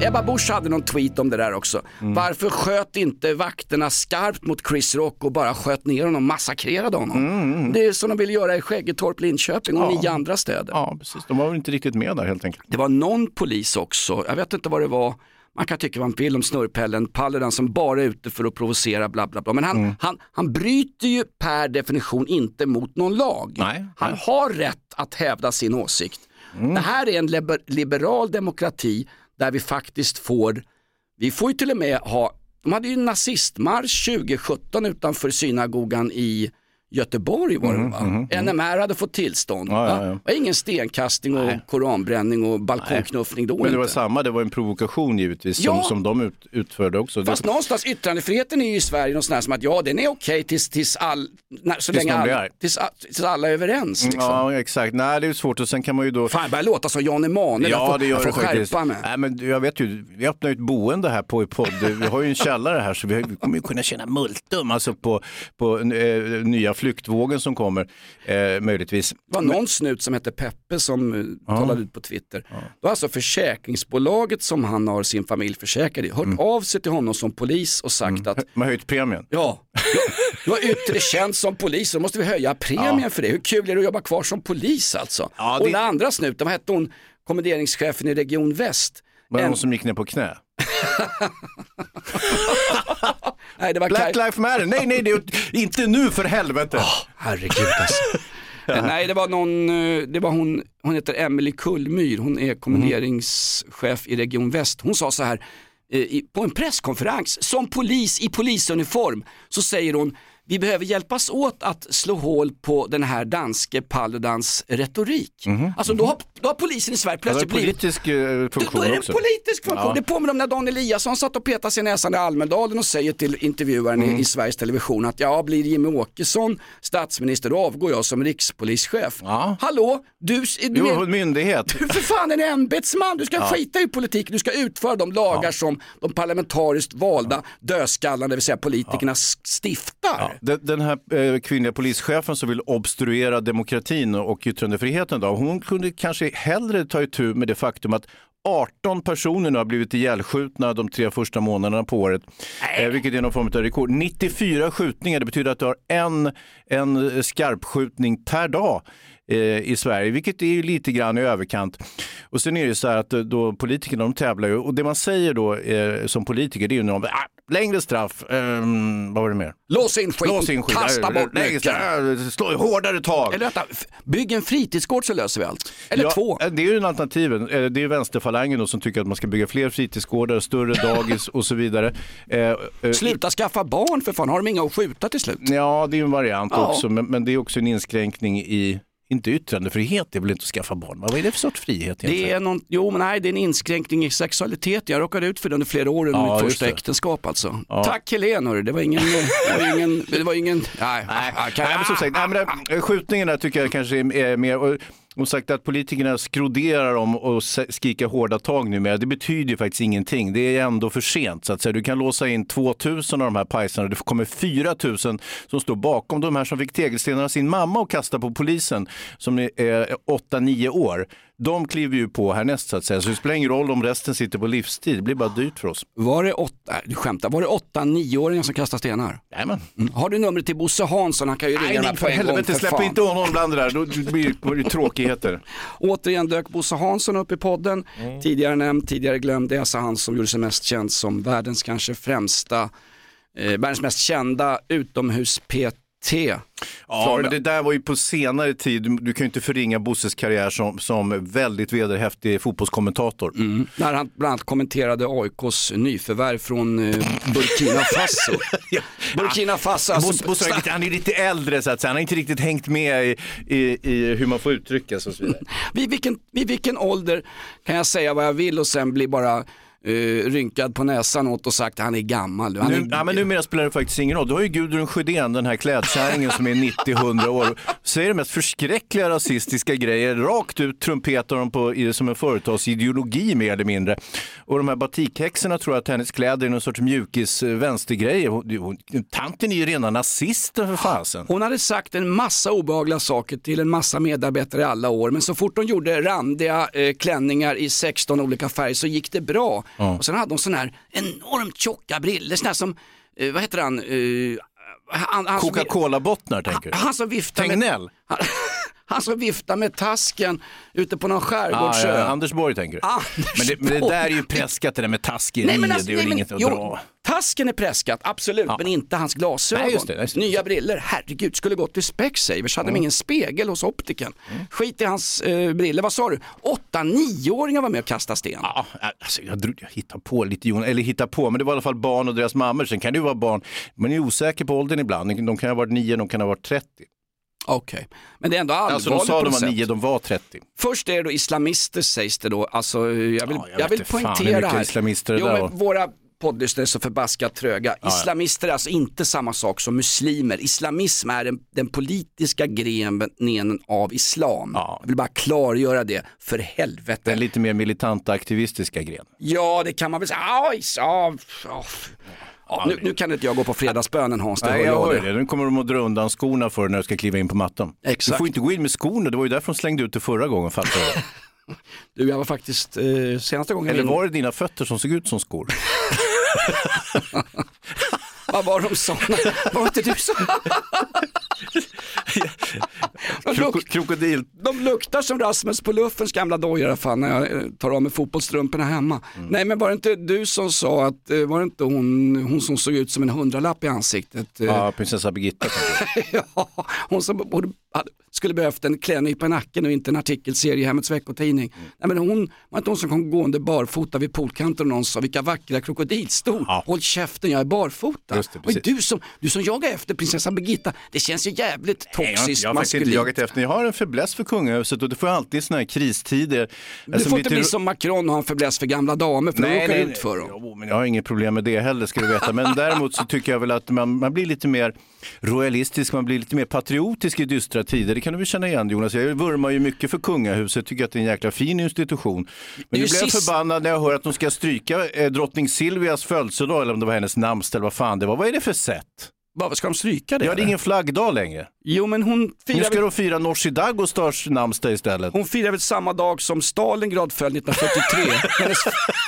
Speaker 2: Ebba Busch hade någon tweet om det där också.
Speaker 3: Mm.
Speaker 2: Varför sköt inte vakterna skarpt mot Chris Rock och bara sköt ner honom, massakrerade honom? Det är som de vill göra i Skäggetorp, Linköping och
Speaker 3: Mm, Ja.
Speaker 2: nio andra städer.
Speaker 3: Ja, precis. De var väl inte riktigt med där helt enkelt.
Speaker 2: Det var någon polis också, jag vet inte vad det var, man kan tycka vad man vill om snurrpellen, Paludan som bara är ute för att provocera bla bla bla. Men han,
Speaker 3: Mm.
Speaker 2: han, han bryter ju per definition inte mot någon lag.
Speaker 3: Nej,
Speaker 2: han
Speaker 3: nej.
Speaker 2: har rätt att hävda sin åsikt.
Speaker 3: Mm.
Speaker 2: Det här är en liber, liberal demokrati där vi faktiskt får, vi får ju till och med ha, de hade ju nazistmarsch 2017 utanför synagogan i Göteborg var det va? NMR hade fått tillstånd.
Speaker 3: Mm, Ja, ja,
Speaker 2: va?
Speaker 3: ja.
Speaker 2: Var ingen stenkastning och koranbränning och balkongknuffning då
Speaker 3: Men det
Speaker 2: inte.
Speaker 3: var samma, det var en provokation givetvis som, som de ut, utförde också.
Speaker 2: Fast
Speaker 3: det,
Speaker 2: någonstans yttrandefriheten är ju i Sverige någon sån här som att ja den är okej tills, tills, all, när, så
Speaker 3: Tills
Speaker 2: länge
Speaker 3: någon blir
Speaker 2: all,
Speaker 3: arg.
Speaker 2: tills, tills alla är överens. Liksom.
Speaker 3: Ja, exakt. Nej, det är svårt och sen kan man ju då...
Speaker 2: Fan jag börjar låta som Jan Emanuel, jag
Speaker 3: Ja,
Speaker 2: får,
Speaker 3: det gör
Speaker 2: jag får
Speaker 3: det faktiskt.
Speaker 2: skärpa mig.
Speaker 3: Nej, men jag vet ju, vi öppnar ju ett boende här på i podd. Vi har ju en källare här så vi vi kommer ju kunna tjäna multum alltså på, på eh, nya flyktvågen som kommer, eh, möjligtvis.
Speaker 2: Det var någon snut som hette Peppe som uh, talade ut på Twitter. Det var alltså försäkringsbolaget som han har sin familj försäkrad i, hört
Speaker 3: Mm.
Speaker 2: av sig till honom som polis och sagt att
Speaker 3: Man har höjt premien.
Speaker 2: ja, du har yttre tjänst som polis, så måste vi höja premien för det. Hur kul är det att jobba kvar som polis alltså?
Speaker 3: Ja,
Speaker 2: Och
Speaker 3: det-
Speaker 2: den andra snuten, vad hette hon, kommenderingschefen i Region Väst?
Speaker 3: Var det
Speaker 2: En-
Speaker 3: någon som gick ner på knä?
Speaker 2: Nej, det var
Speaker 3: Black
Speaker 2: Kaj-
Speaker 3: Lives Matter, nej nej, det är, inte nu för helvete.
Speaker 2: Herregud alltså. Eh, Nej, det var någon, eh, det var hon, hon heter Emily Kullmyr, hon är kommenderingschef i Region Väst. Hon sa så här, eh, på en presskonferens, som polis i polisuniform, så säger hon, vi behöver hjälpas åt att slå hål på den här danske Paludans retorik. Alltså då har, då har polisen i Sverige
Speaker 3: Det var en
Speaker 2: plötsligt blivit
Speaker 3: politisk eh,
Speaker 2: då
Speaker 3: funktion
Speaker 2: är det en
Speaker 3: också.
Speaker 2: politisk funktion.
Speaker 3: Ja.
Speaker 2: Det påminner om när Dan Eliasson satt och petade sig i näsan i Almedalen och säger till intervjuaren
Speaker 3: Mm.
Speaker 2: i, i Sveriges Television att ja, blir Jimmy Åkesson statsminister då avgår jag som rikspolischef.
Speaker 3: Ja.
Speaker 2: Hallå, du, du,
Speaker 3: Jo,
Speaker 2: är,
Speaker 3: myndighet.
Speaker 2: du är för fan en ämbetsman, du ska
Speaker 3: Ja.
Speaker 2: skita i politiken, du ska utföra de lagar som de parlamentariskt valda dödskallarna, det vill säga politikerna, stiftar.
Speaker 3: Den, den här eh, kvinnliga polischefen som vill obstruera demokratin och yttrandefriheten, då, hon kunde kanske hellre ta itu med det faktum att 18 personer nu har blivit ihjälskjutna de tre första månaderna på året, eh, vilket är någon form av rekord. 94 skjutningar, det betyder att du har en, en skarpskjutning per dag eh, i Sverige, vilket är ju lite grann i överkant. Och sen är det så här att eh, då politikerna de tävlar ju och det man säger då eh, som politiker det är ju när de, ah, längre straff, ehm, vad var det mer?
Speaker 2: Lås in skiten,
Speaker 3: Lås in skiten.
Speaker 2: kasta bort nyckeln.
Speaker 3: slå hårdare tag.
Speaker 2: Eller vänta, bygg en fritidsgård så löser vi allt. Eller
Speaker 3: ja,
Speaker 2: två.
Speaker 3: Det är ju en alternativen. Eh, Det är vänsterfalangen då som tycker att man ska bygga fler fritidsgårdar, större dagis och så vidare. Eh, eh,
Speaker 2: Sluta skaffa barn för fan, har de inga att skjuta till slut?
Speaker 3: Ja, det är ju en variant
Speaker 2: Ja.
Speaker 3: också, men, men det är också en inskränkning i, inte yttrandefrihet, det är väl inte att skaffa barn? Vad är det för sorts frihet egentligen?
Speaker 2: Det är någon, jo men nej, det är en inskränkning i sexualiteten. Jag råkade ut för det under flera år under
Speaker 3: Ja,
Speaker 2: mitt första
Speaker 3: det.
Speaker 2: äktenskap alltså.
Speaker 3: Ja.
Speaker 2: Tack Helene, hörru. det var ingen, det var ingen, det var ingen, nej,
Speaker 3: Nej,
Speaker 2: kan,
Speaker 3: nej, men som sagt, nej, men det- skjutningarna tycker jag kanske är, är mer, och, och sagt att politikerna skroderar om och skriker hårda tag numera, det betyder ju faktiskt ingenting. Det är ändå för sent så att säga. Du kan låsa in 2000 av de här pajsarna, det kommer 4000 som står bakom de här som fick tegelstenarna av sin mamma och kasta på polisen som är eh, 8-9 år. De kliver ju på härnäst så att säga, så det spelar ingen roll om resten sitter på livstid, det blir bara dyrt för oss.
Speaker 2: Var det åtta, nej, du skämtar, var det åtta nioåringar som kastade stenar?
Speaker 3: Jajamän.
Speaker 2: Mm. Har du numret till Bosse Hansson? Han kan ju ringa
Speaker 3: Nej,
Speaker 2: den här på
Speaker 3: för
Speaker 2: en gång
Speaker 3: helvete,
Speaker 2: för
Speaker 3: släpp
Speaker 2: fan.
Speaker 3: inte honom bland det där, då blir det tråkigheter.
Speaker 2: Återigen dök Bosse Hansson upp i podden.
Speaker 3: Mm.
Speaker 2: Tidigare nämnd, tidigare glömd. Det är alltså han som gjorde sig mest känd som världens kanske främsta, eh, världens mest kända utomhus-PT.
Speaker 3: Ja,
Speaker 2: Florida.
Speaker 3: men det där var ju på senare tid. Du, du kan ju inte förringa Bosses karriär som, som väldigt vederhäftig fotbollskommentator.
Speaker 2: När han bland annat kommenterade AIKs nyförvärv från eh, Burkina Faso. Burkina Faso, alltså,
Speaker 3: Bosse, Bosse lite, han är lite äldre så att säga. Han har inte riktigt hängt med i, i, i hur man får uttrycka sig och så vidare.
Speaker 2: vid, vilken, vid vilken ålder kan jag säga vad jag vill och sen bli bara eh, rynkad på näsan åt och sagt att han är gammal. Han
Speaker 3: Nu,
Speaker 2: är,
Speaker 3: ja, men numera spelar det faktiskt ingen roll. Du har ju Gudrun Sjödén, den här klädkärringen som är 90-100 år. Säger de mest förskräckliga rasistiska grejer, rakt ut trumpetar de på i, som en företagsideologi mer eller mindre. Och de här batikhäxorna tror att hennes kläder är någon sorts mjukis eh, vänstergrej. Tanten är ju rena nazisten för fasen.
Speaker 2: Hon hade sagt en massa obehagliga saker till en massa medarbetare i alla år men så fort hon gjorde randiga eh, klänningar i 16 olika färger så gick det bra. Och sen hade hon sån här enormt tjocka briller, här som, eh, vad heter han? Eh, han, han
Speaker 3: Coca-Cola-bottnar tänker du?
Speaker 2: Han som viftar med,
Speaker 3: Tegnell?
Speaker 2: Han, som viftar med tasken ute på någon
Speaker 3: Ah,
Speaker 2: skärgårdsö.
Speaker 3: ja, Anders Borg tänker du?
Speaker 2: Anders
Speaker 3: Men det, men det där är ju preskat det där med taskeri,
Speaker 2: Nej, men alltså,
Speaker 3: det är
Speaker 2: nej, men,
Speaker 3: inget att
Speaker 2: jo,
Speaker 3: dra.
Speaker 2: Tasken är preskat, absolut, men inte hans glasögon.
Speaker 3: Nej, just det, just det.
Speaker 2: Nya briller, herregud, skulle gått till Specsavers, hade de ingen spegel hos optiken.
Speaker 3: Mm.
Speaker 2: Skit i hans eh, briller, vad sa du? Åtta, nioåringar var med och kastade sten.
Speaker 3: Ja, alltså jag, jag hittar på lite, Jon, eller hittar på, men det var i alla fall barn och deras mammor. Sen kan det ju vara barn, man är osäker på åldern ibland. De kan ha varit nio, de kan ha varit 30.
Speaker 2: Okej, men det är ändå allvarligt
Speaker 3: Alltså de sa de var
Speaker 2: sätt.
Speaker 3: nio, de var 30.
Speaker 2: Först är det då islamister sägs det då, alltså jag vill,
Speaker 3: jag
Speaker 2: jag
Speaker 3: vet
Speaker 2: vill
Speaker 3: fan
Speaker 2: poängtera
Speaker 3: mycket
Speaker 2: här.
Speaker 3: islamister det
Speaker 2: jo,
Speaker 3: där
Speaker 2: men våra poddlyssnare är så förbaskat tröga.
Speaker 3: ja.
Speaker 2: Islamister är alltså inte samma sak som muslimer. Islamism är den, den politiska grenen av islam. Jag vill bara klargöra det, för helvete.
Speaker 3: Den lite mer militanta aktivistiska gren.
Speaker 2: Ja, det kan man väl säga. Ja, ja, nu, nu kan inte jag gå på fredagsbönen Hans, det
Speaker 3: Nej, jag
Speaker 2: jag
Speaker 3: hör
Speaker 2: det.
Speaker 3: Nu kommer de att dra undan skorna för när du ska kliva in på mattan.
Speaker 2: Exakt.
Speaker 3: Du får inte gå in med skorna, det var ju därför de slängde ut det förra gången, fattar du?
Speaker 2: Du, jag var faktiskt eh, senaste gången
Speaker 3: Eller var det dina fötter som såg ut som skor?
Speaker 2: Vad var de sådana? Var inte du så? De, luk-
Speaker 3: Krokodil.
Speaker 2: de luktar som Rasmus på luffens gamla dojor fall när jag eh, tar av mig fotbollstrumporna hemma.
Speaker 3: Mm.
Speaker 2: Nej men var det inte du som sa att, eh, var det inte hon, hon som såg ut som en hundralapp i ansiktet? Eh,
Speaker 3: Ja, prinsessa Birgitta.
Speaker 2: ja, hon som hade, skulle behövt en klänning på nacken och inte en artikelserie i Hemmets veckotidning.
Speaker 3: Mm.
Speaker 2: Nej, men hon var inte hon som kom gående barfota vid poolkanten och någon sa vilka vackra krokodilstor. Håll käften, jag är barfota.
Speaker 3: Just det,
Speaker 2: och
Speaker 3: precis.
Speaker 2: du som, du som jagar efter prinsessa Birgitta, det känns ju jävligt
Speaker 3: Nej, jag, har-
Speaker 2: toxiskt
Speaker 3: jag har faktiskt inte jagat efter. Jag har en fäbless för kungahuset och det får alltid sådana här kristider.
Speaker 2: Du
Speaker 3: Alltså,
Speaker 2: får inte bli som Macron och ha en fäbless för gamla damer för då råkar du ut för dem.
Speaker 3: Jo, men jag har inget problem med det heller ska du veta. Men däremot så tycker jag väl att man, man blir lite mer royalistisk, man blir lite mer patriotisk i dystra tider. Det kan du väl känna igen Jonas. Jag vurmar ju mycket för kungahuset, tycker att det är en jäkla fin institution. Men nu blir jag förbannad när jag hör att de ska stryka eh, drottning Silvias födelsedag, eller om det var hennes namnsdag eller vad fan det var. Vad är det för sätt?
Speaker 2: Vad ska de stryka det?
Speaker 3: Ja, det är ingen flaggdag längre.
Speaker 2: Jo, men hon
Speaker 3: Nu
Speaker 2: firar,
Speaker 3: ska
Speaker 2: väl,
Speaker 3: de fira Nooshi Dadgostars namnsdag istället.
Speaker 2: hon firar väl samma dag som Stalingrad föll 1943. hennes,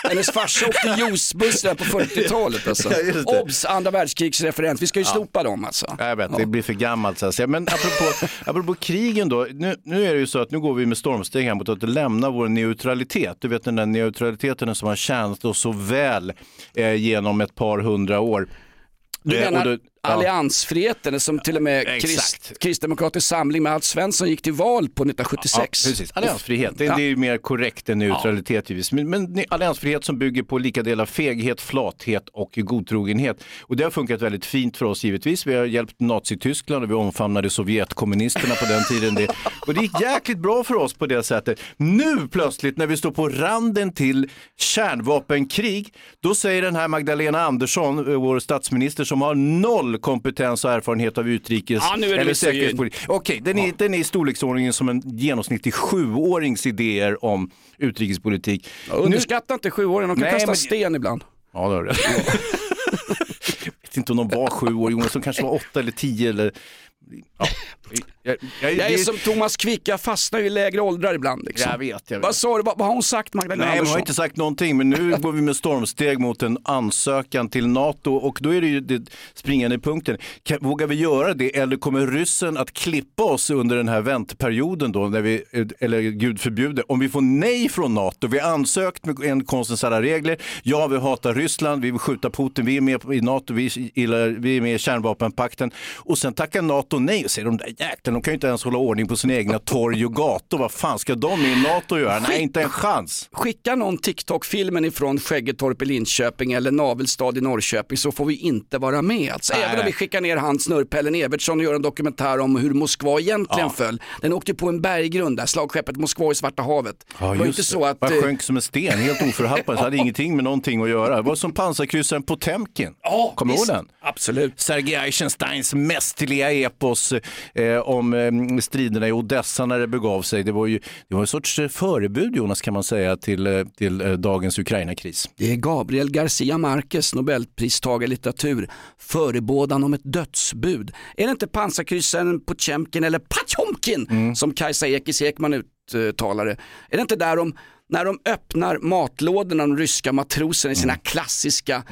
Speaker 2: hennes farsa åkte juicebussar på 40-talet alltså.
Speaker 3: Ja.
Speaker 2: Obs! Andra världskrigsreferens. Vi ska ju slopa dem alltså.
Speaker 3: Jag vet, det blir för gammalt så säga. Men apropå, apropå krigen då, nu, nu är det ju så att nu går vi med stormsteg här mot att lämna vår neutralitet. Du vet den där neutraliteten som har tjänat oss så väl eh, genom ett par hundra år.
Speaker 2: Du
Speaker 3: Eh,
Speaker 2: menar
Speaker 3: då- ja.
Speaker 2: alliansfriheten som till och med
Speaker 3: Exakt.
Speaker 2: Krist, Kristdemokratisk samling med Alf Svensson gick till val på 1976.
Speaker 3: Ja, precis. Alliansfrihet, det,
Speaker 2: Ja.
Speaker 3: det är ju mer korrekt än neutralitet givetvis. Men, men alliansfrihet som bygger på lika delar feghet, flathet och godtrogenhet. Och det har funkat väldigt fint för oss givetvis. Vi har hjälpt Nazityskland och vi omfamnade Sovjetkommunisterna på den tiden. Det, och det gick jäkligt bra för oss på det sättet. Nu plötsligt när vi står på randen till kärnvapenkrig, då säger den här Magdalena Andersson, eh, vår statsminister som har noll kompetens och erfarenhet av utrikes
Speaker 2: Ja,
Speaker 3: eller säkerhetspolitik. Okej, den, är, den är i storleksordningen som en genomsnittlig sjuårings idéer om utrikespolitik.
Speaker 2: Underskatta inte sjuåringen, de kan
Speaker 3: Nej,
Speaker 2: kasta
Speaker 3: men-
Speaker 2: sten ibland.
Speaker 3: Ja, det har du rätt. Jag vet inte om de var sju år, Jonas, de kanske var åtta eller tio eller... Ja. Jag, jag,
Speaker 2: Jag är
Speaker 3: det-
Speaker 2: som Thomas Quick, jag fastnar ju i lägre åldrar ibland. Liksom.
Speaker 3: Jag vet, jag vet.
Speaker 2: Vad sa du, vad, vad har hon sagt Magdalena
Speaker 3: Nej,
Speaker 2: Andersson?
Speaker 3: har inte sagt någonting, men nu går vi med stormsteg mot en ansökan till NATO och då är det ju det springande punkten. Kan, vågar vi göra det eller kommer ryssen att klippa oss under den här väntperioden då, när vi, eller gud förbjude, om vi får nej från NATO, vi har ansökt med en konstens alla regler, ja vi hatar Ryssland, vi vill skjuta Putin, vi är med i NATO, vi gillar, vi är med i kärnvapenpakten och sen tackar NATO nej säger de där jäklarna, de kan ju inte ens hålla ordning på sina egna torg och gator, vad fan ska de i NATO göra? Nej, inte en chans.
Speaker 2: Skicka någon TikTok-filmen ifrån Skäggetorp i Linköping eller Navelstad i Norrköping så får vi inte vara med. Alltså,
Speaker 3: Nej.
Speaker 2: även om vi skickar ner han snurrpellen Evertsson och gör en dokumentär om hur Moskva egentligen
Speaker 3: Ja.
Speaker 2: föll. Den åkte på en berggrund där, slagskeppet Moskva i Svarta havet.
Speaker 3: Ja,
Speaker 2: det var inte så att...
Speaker 3: Jag
Speaker 2: eh,
Speaker 3: sjönk som en sten, helt oförhappad. Så hade ingenting med någonting att göra. Det var som pansarkryssaren Potemkin.
Speaker 2: Ja,
Speaker 3: Kommer du ihåg den?
Speaker 2: Absolut.
Speaker 3: Sergej Eisensteins mästerliga epos eh, om eh, striderna i Odessa när det begav sig. Det var ju det var en sorts eh, förebud, Jonas, kan man säga, till, eh, till dagens Ukraina-kris.
Speaker 2: Det är Gabriel Garcia Marquez, nobelpristagare i litteratur, förebådan om ett dödsbud. Är det inte pansarkryssaren Potemkin eller Patjomkin
Speaker 3: Mm.
Speaker 2: som Kajsa Ekis Ekman uttalar det? Är det inte där de när de öppnar matlådorna, de ryska matroserna i sina klassiska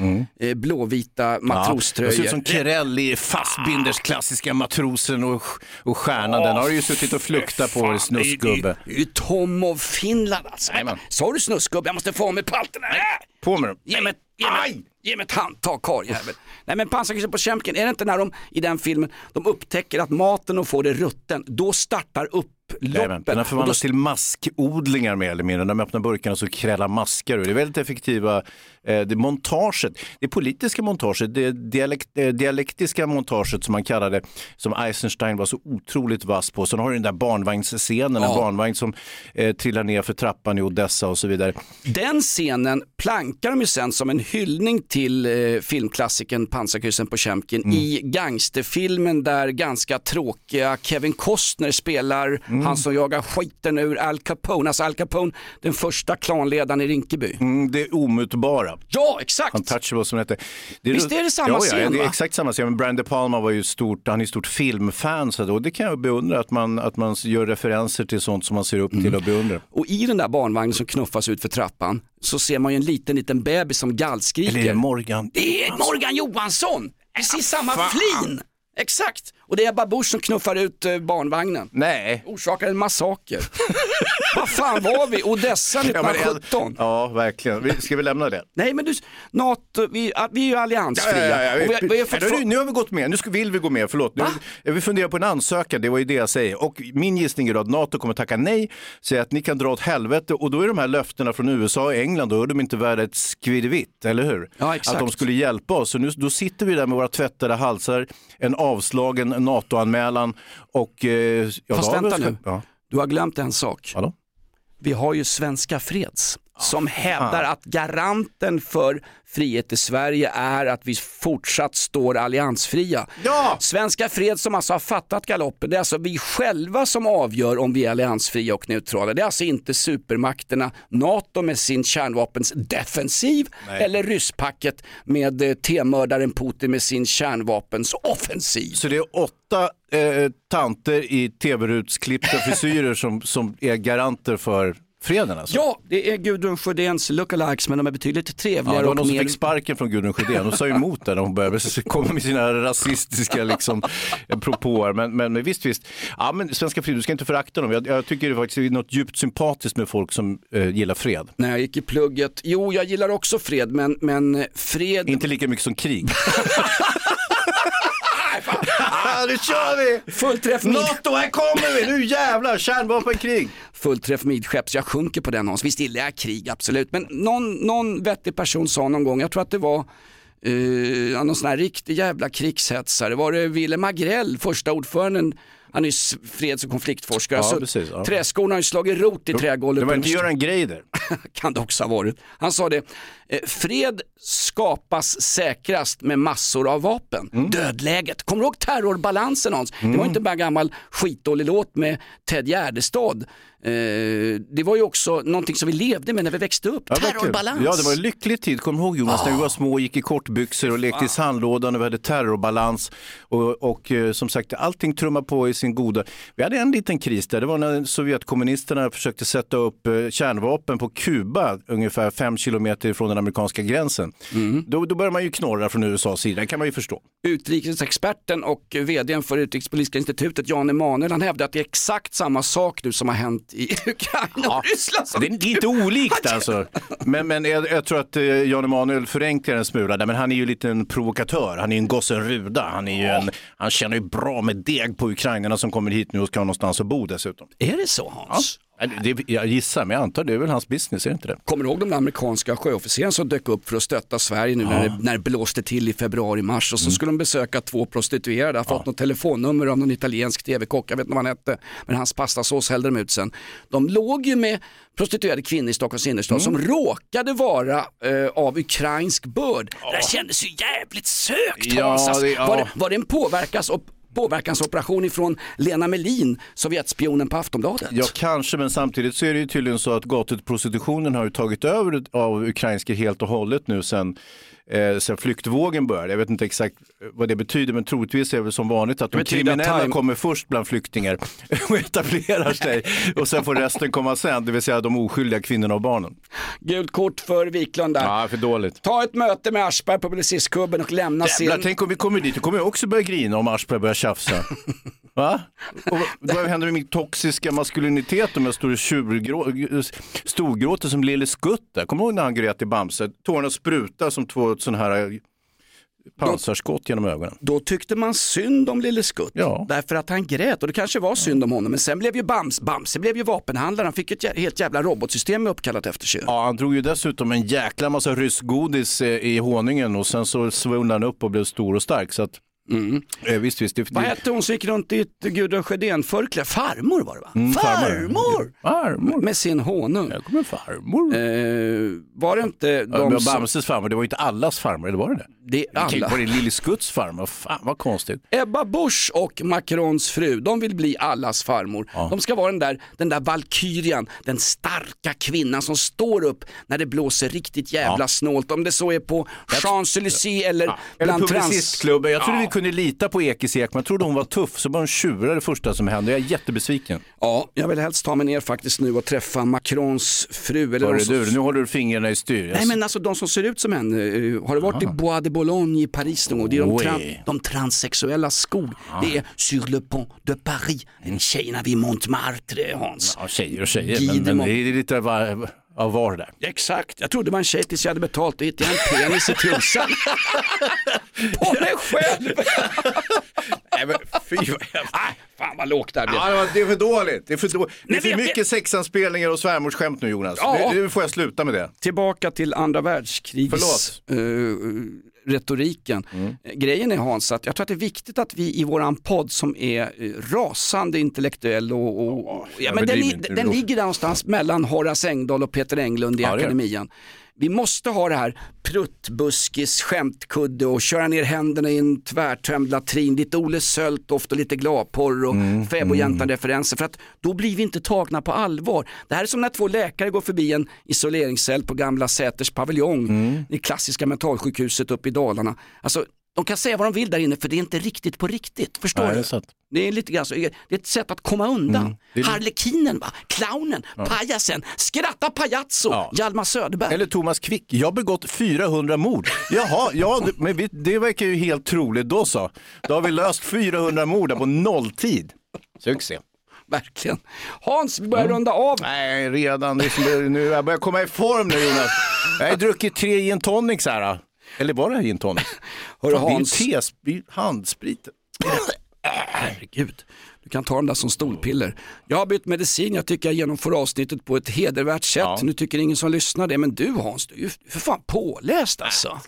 Speaker 2: eh, blåvita
Speaker 3: Mm. Ja,
Speaker 2: matroströjor.
Speaker 3: det ser ut som Kirell i Fassbinders klassiska Matrosen och, och Stjärnan. Den har du ju suttit och fluktat på,
Speaker 2: Fan,
Speaker 3: snusgubbe.
Speaker 2: Det är ju Tom of Finland alltså. Sa du snusgubbe? Jag måste få av mig palterna.
Speaker 3: På med dem.
Speaker 2: Ge mig, ge mig, ge mig ett handtag karljävel. Nej men pansarkryssaren på Kemken, är det inte när de i den filmen, de upptäcker att maten de får är rutten, då startar upploppen.
Speaker 3: Den har
Speaker 2: Och då
Speaker 3: förvandlats till maskodlingar mer eller mindre. De öppnar burkarna så krälar maskar ur. Det är väldigt effektiva. Eh, det montaget, det politiska montaget, det dialekt, eh, dialektiska montaget som man kallar det, som Eisenstein var så otroligt vass på. Sen har du den där barnvagnsscenen, en
Speaker 2: Ja.
Speaker 3: barnvagn som eh, trillar ner för trappan i Odessa och så vidare.
Speaker 2: Den scenen plankar de ju sen som en hyllning till eh, filmklassikern Pansarkryssen på Kemkin
Speaker 3: Mm.
Speaker 2: i gangsterfilmen där ganska tråkiga Kevin Costner spelar
Speaker 3: Mm.
Speaker 2: han som jagar skiten ur Al Capone, alltså Al Capone den första klanledaren i Rinkeby.
Speaker 3: Mm, det omutbara.
Speaker 2: Ja, exakt!
Speaker 3: Untouchable som det heter. Det
Speaker 2: Visst är det samma
Speaker 3: ja, ja,
Speaker 2: scen,
Speaker 3: det är exakt samma scen. Men Brian De Palma var ju stort, han är stort filmfan så och det kan jag beundra att man, att man gör referenser till sånt som man ser upp
Speaker 2: Mm.
Speaker 3: till och beundrar.
Speaker 2: Och i den där barnvagnen som knuffas ut för trappan så ser man ju en liten, liten bebis som gallskriker.
Speaker 3: Eller är det Morgan?
Speaker 2: Det är Morgan Johansson! Precis samma flin! Exakt! Och det är Ebba Busch som knuffar ut eh, barnvagnen.
Speaker 3: Nej.
Speaker 2: Orsakar en massaker. Vad fan var vi? Odessa
Speaker 3: Ja, men-
Speaker 2: 1917?
Speaker 3: Ja, verkligen. Vi- Ska vi lämna det?
Speaker 2: Nej men du, NATO, vi, att vi är ju alliansfria. Vi, vi fått
Speaker 3: nu, har vi gått med, nu ska, vill vi gå med, förlåt. Nu, vi funderar på en ansökan, det var ju det jag säger. Och min gissning är då att NATO kommer tacka nej, säga att ni kan dra åt helvete och då är de här löftena från USA och England, då är de inte värda ett skvirvitt, eller hur?
Speaker 2: Ja, exakt.
Speaker 3: Att de skulle hjälpa oss. Så nu, då sitter vi där med våra tvättade halsar, en avslagen NATO-anmälan och... Eh, ja,
Speaker 2: Fast vänta nu.
Speaker 3: Ja.
Speaker 2: Du har glömt en sak.
Speaker 3: Vadå?
Speaker 2: Vi har ju Svenska Freds som hävdar att garanten för frihet i Sverige är att vi fortsatt står alliansfria.
Speaker 3: Ja!
Speaker 2: Svenska Fred som alltså har fattat galoppen, det är alltså vi själva som avgör om vi är alliansfria och neutrala. Det är alltså inte supermakterna NATO med sin kärnvapens defensiv
Speaker 3: Nej.
Speaker 2: eller rysspacket med eh, T-mördaren Putin med sin kärnvapens offensiv.
Speaker 3: Så det är åtta eh, tanter i tv-rutsklippta frisyrer som, som är garanter för freden alltså?
Speaker 2: Ja, det är Gudrun Sjödéns lookalikes men de är betydligt
Speaker 3: Ja,
Speaker 2: trevligare
Speaker 3: det var någon som
Speaker 2: mer...
Speaker 3: fick sparken från Gudrun Sjödén. Hon sa emot det när hon började komma med sina rasistiska liksom, propåer. Men, men visst, visst. Ja, men Svenska Fred, du ska inte förakta dem. Jag, jag tycker det faktiskt är något djupt sympatiskt med folk som eh, gillar fred.
Speaker 2: När jag gick i plugget, jo jag gillar också fred men, men fred...
Speaker 3: Inte lika mycket som krig. nu kör vi!
Speaker 2: Fullträff mid...
Speaker 3: NATO, här kommer vi! Nu jävlar, kärnvapenkrig!
Speaker 2: Fullträff midskepps, jag sjunker på den Hans. Visst gillar jag krig, absolut. Men någon, någon vettig person sa någon gång, jag tror att det var eh, någon sån här riktig jävla krigshetsare, var det Willem Agrell, första ordföranden han är ju freds och konfliktforskare.
Speaker 3: Ja,
Speaker 2: så
Speaker 3: precis, ja.
Speaker 2: Träskorna har ju slagit rot i trägolvet.
Speaker 3: Det var inte
Speaker 2: en-
Speaker 3: Göran Greider.
Speaker 2: kan det också ha varit. Han sa det, eh, fred skapas säkrast med massor av vapen.
Speaker 3: Mm.
Speaker 2: Dödläget, kommer du ihåg terrorbalansen Hans? Det var inte bara en gammal skitdålig låt med Ted Gärdestad. Eh, det var ju också någonting som vi levde med när vi växte upp,
Speaker 3: Ja,
Speaker 2: terrorbalans.
Speaker 3: Ja, det var en lycklig tid. Kommer du ihåg Jonas, när vi var små och gick i kortbyxor och lekte i sandlådan och vi hade terrorbalans. Och, och eh, som sagt, allting trummar på i sin goda... Vi hade en liten kris där, det var när Sovjetkommunisterna försökte sätta upp eh, kärnvapen på Kuba, ungefär fem kilometer ifrån den amerikanska gränsen. Då, då börjar man ju knorra från USAs sida, det kan man ju förstå.
Speaker 2: Utrikesexperten och vdn för Utrikespolitiska institutet, Jan Emanuel, han hävdar att det är exakt samma sak nu som har hänt i Ukraina och Ryssland.
Speaker 3: Det är, det är inte olikt alltså. Men, men jag, jag tror att eh, Jan Emanuel förenklar en smula men han är ju lite en provokatör. Han är ju en gossen Ruda. Han, är ju en, han tjänar ju bra med deg på ukrainarna som kommer hit nu och ska ha någonstans att bo dessutom.
Speaker 2: Är det så Hans?
Speaker 3: Ja, jag gissar, men jag antar det är väl hans business, är det inte det?
Speaker 2: Kommer du ihåg de där amerikanska sjöofficerarna som dök upp för att stötta Sverige nu när, det, när det blåste till i februari-mars och så skulle de besöka två prostituerade, har fått något telefonnummer av någon italiensk tv-kock, jag vet inte vad han hette, men hans pastasås hällde de ut sen. De låg ju med prostituerade kvinnor i Stockholms innerstad som råkade vara eh, av ukrainsk börd. Det där kändes ju jävligt sökt
Speaker 3: Ja,
Speaker 2: Hans. Alltså,
Speaker 3: det- ja.
Speaker 2: var, det, var det en påverkas och påverkansoperation ifrån Lena Melin, Sovjetspionen på Aftonbladet?
Speaker 3: Ja, kanske, men samtidigt så är det ju tydligen så att gatuprostitutionen har ju tagit över av ukrainska helt och hållet nu sen Eh, sen flyktvågen började. Jag vet inte exakt vad det betyder men troligtvis är det väl som vanligt att de kriminella
Speaker 2: time-
Speaker 3: kommer först bland flyktingar och etablerar sig och sen får resten komma sen, det vill säga de oskyldiga kvinnorna och barnen.
Speaker 2: Gult kort för Wiklund där.
Speaker 3: Ja, för dåligt.
Speaker 2: Ta ett möte med Aschberg på Publicistklubben och lämna
Speaker 3: Jävlar,
Speaker 2: sin...
Speaker 3: tänk om vi kommer dit, då kommer jag också börja grina om Aschberg börjar tjafsa. Va? Och vad händer med min toxiska maskulinitet om jag står och storgråter som Lille Skutt? Kommer du ihåg när han grät i Bamse? Tårarna sprutar som två sådana här pansarskott genom ögonen.
Speaker 2: Då tyckte man synd om Lille Skutt, därför att han grät och det kanske var synd om honom. Men sen blev ju Bams, Bamse blev ju vapenhandlare, han fick ett jä- helt jävla robotsystem uppkallat efter sig.
Speaker 3: Ja, han drog ju dessutom en jäkla massa ryssgodis eh, i honungen och sen så svullnade han upp och blev stor och stark. Så att, eh, visst, visst. Det,
Speaker 2: Vad hette hon som gick runt i ett Gudrun Sjödén-förkläde? Farmor var det va?
Speaker 3: Mm, farmor.
Speaker 2: farmor!
Speaker 3: farmor.
Speaker 2: Med sin honung.
Speaker 3: Jag kommer farmor.
Speaker 2: Eh, var det inte
Speaker 3: Ja,
Speaker 2: de
Speaker 3: men
Speaker 2: som...
Speaker 3: Bamses farmor, det var ju inte allas farmor, eller var det det?
Speaker 2: Det är alla.
Speaker 3: Var det Lille Skutts farmor? Fan vad konstigt.
Speaker 2: Ebba Busch och Macrons fru, de vill bli allas farmor. De ska vara den där, den där valkyrian, den starka kvinnan som står upp när det blåser riktigt jävla
Speaker 3: Ja.
Speaker 2: snålt. Om det så är på Champs-Élysées eller
Speaker 3: Eller
Speaker 2: bland trans...
Speaker 3: Publicistklubben. Jag trodde
Speaker 2: Ja.
Speaker 3: vi kunde lita på Ekis Ekman. Jag trodde hon var tuff, så bara hon tjurar det första som hände. Jag är jättebesviken.
Speaker 2: Ja, jag vill helst ta mig ner faktiskt nu och träffa Macrons fru. Eller
Speaker 3: Hörru
Speaker 2: som...
Speaker 3: du, nu håller du fingrarna i styr.
Speaker 2: Nej men alltså de som ser ut som henne, eh, har du varit i Bois de Boulogne i Paris någon gång? Det är de, tran- de transsexuella skog. Det är Sur le pont de Paris, en tjejerna vid Montmartre Hans.
Speaker 3: Ja, tjejer och tjejer, men, men det är lite var, av var där.
Speaker 2: Exakt, jag trodde det en tjej tills jag hade betalt och hittade jag en penis i trosan. På mig själv!
Speaker 3: Nej men fy vad.
Speaker 2: Nej, fan vad lågt där blev.
Speaker 3: Ja, det det är för dåligt. Det är för, dåligt. det är för
Speaker 2: men jag-
Speaker 3: mycket sexanspelningar och svärmorsskämt nu Jonas.
Speaker 2: Ja.
Speaker 3: Nu, nu får jag sluta med det.
Speaker 2: Tillbaka till andra världskrigets eh, retoriken. Eh, Grejen är Hans, att jag tror att det är viktigt att vi i våran podd som är eh, rasande intellektuell och, och ja, men den, den ligger där någonstans mellan Horace Engdahl och Peter Englund i
Speaker 3: Ja,
Speaker 2: akademian. Vi måste ha det här pruttbuskis, skämtkudde och köra ner händerna i en tvärtömd latrin, lite Olle Söltoft och lite gladporr och
Speaker 3: Mm,
Speaker 2: fäbodjäntan-referenser för att då blir vi inte tagna på allvar. Det här är som när två läkare går förbi en isoleringscell på gamla Säters paviljong
Speaker 3: Mm.
Speaker 2: i klassiska mentalsjukhuset uppe i Dalarna. Alltså, de kan säga vad de vill där inne för det är inte riktigt på riktigt. Förstår
Speaker 3: Nej, det
Speaker 2: du?
Speaker 3: är sant.
Speaker 2: Det är lite grann så, det är ett sätt att komma undan.
Speaker 3: Mm. Det är
Speaker 2: Harlekinen, va? clownen, pajasen, skratta pajazzo, Hjalmar Söderberg.
Speaker 3: Eller Thomas Quick, jag har begått 400 mord. Jaha, ja, det- men vi, det verkar ju helt troligt då så. Då har vi löst 400 mord på nolltid. Succé.
Speaker 2: Verkligen. Hans, vi börjar runda av.
Speaker 3: Nej, redan. Det är som, nu, jag börjar komma i form nu Jonas. Jag har druckit tre gin tonics här. Eller var det här gin tonic?
Speaker 2: Hörru,
Speaker 3: Fan, det är ju
Speaker 2: Hans.
Speaker 3: tesprit, handsprit.
Speaker 2: Herregud, du kan ta dem där som stolpiller. Jag har bytt medicin, jag tycker jag genomför avsnittet på ett hedervärt sätt. Nu tycker ingen som lyssnar det, men du Hans, du är ju för fan påläst alltså.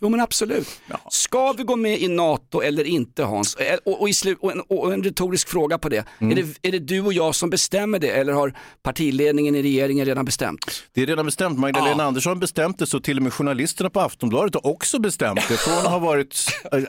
Speaker 2: Jo men absolut. Ska vi gå med i NATO eller inte Hans? Och, och, och, en, och en retorisk fråga på det.
Speaker 3: Mm.
Speaker 2: Är det. Är det du och jag som bestämmer det eller har partiledningen i regeringen redan bestämt?
Speaker 3: Det är redan bestämt. Magdalena Andersson har bestämt det så till och med journalisterna på Aftonbladet har också bestämt det. Från att ha varit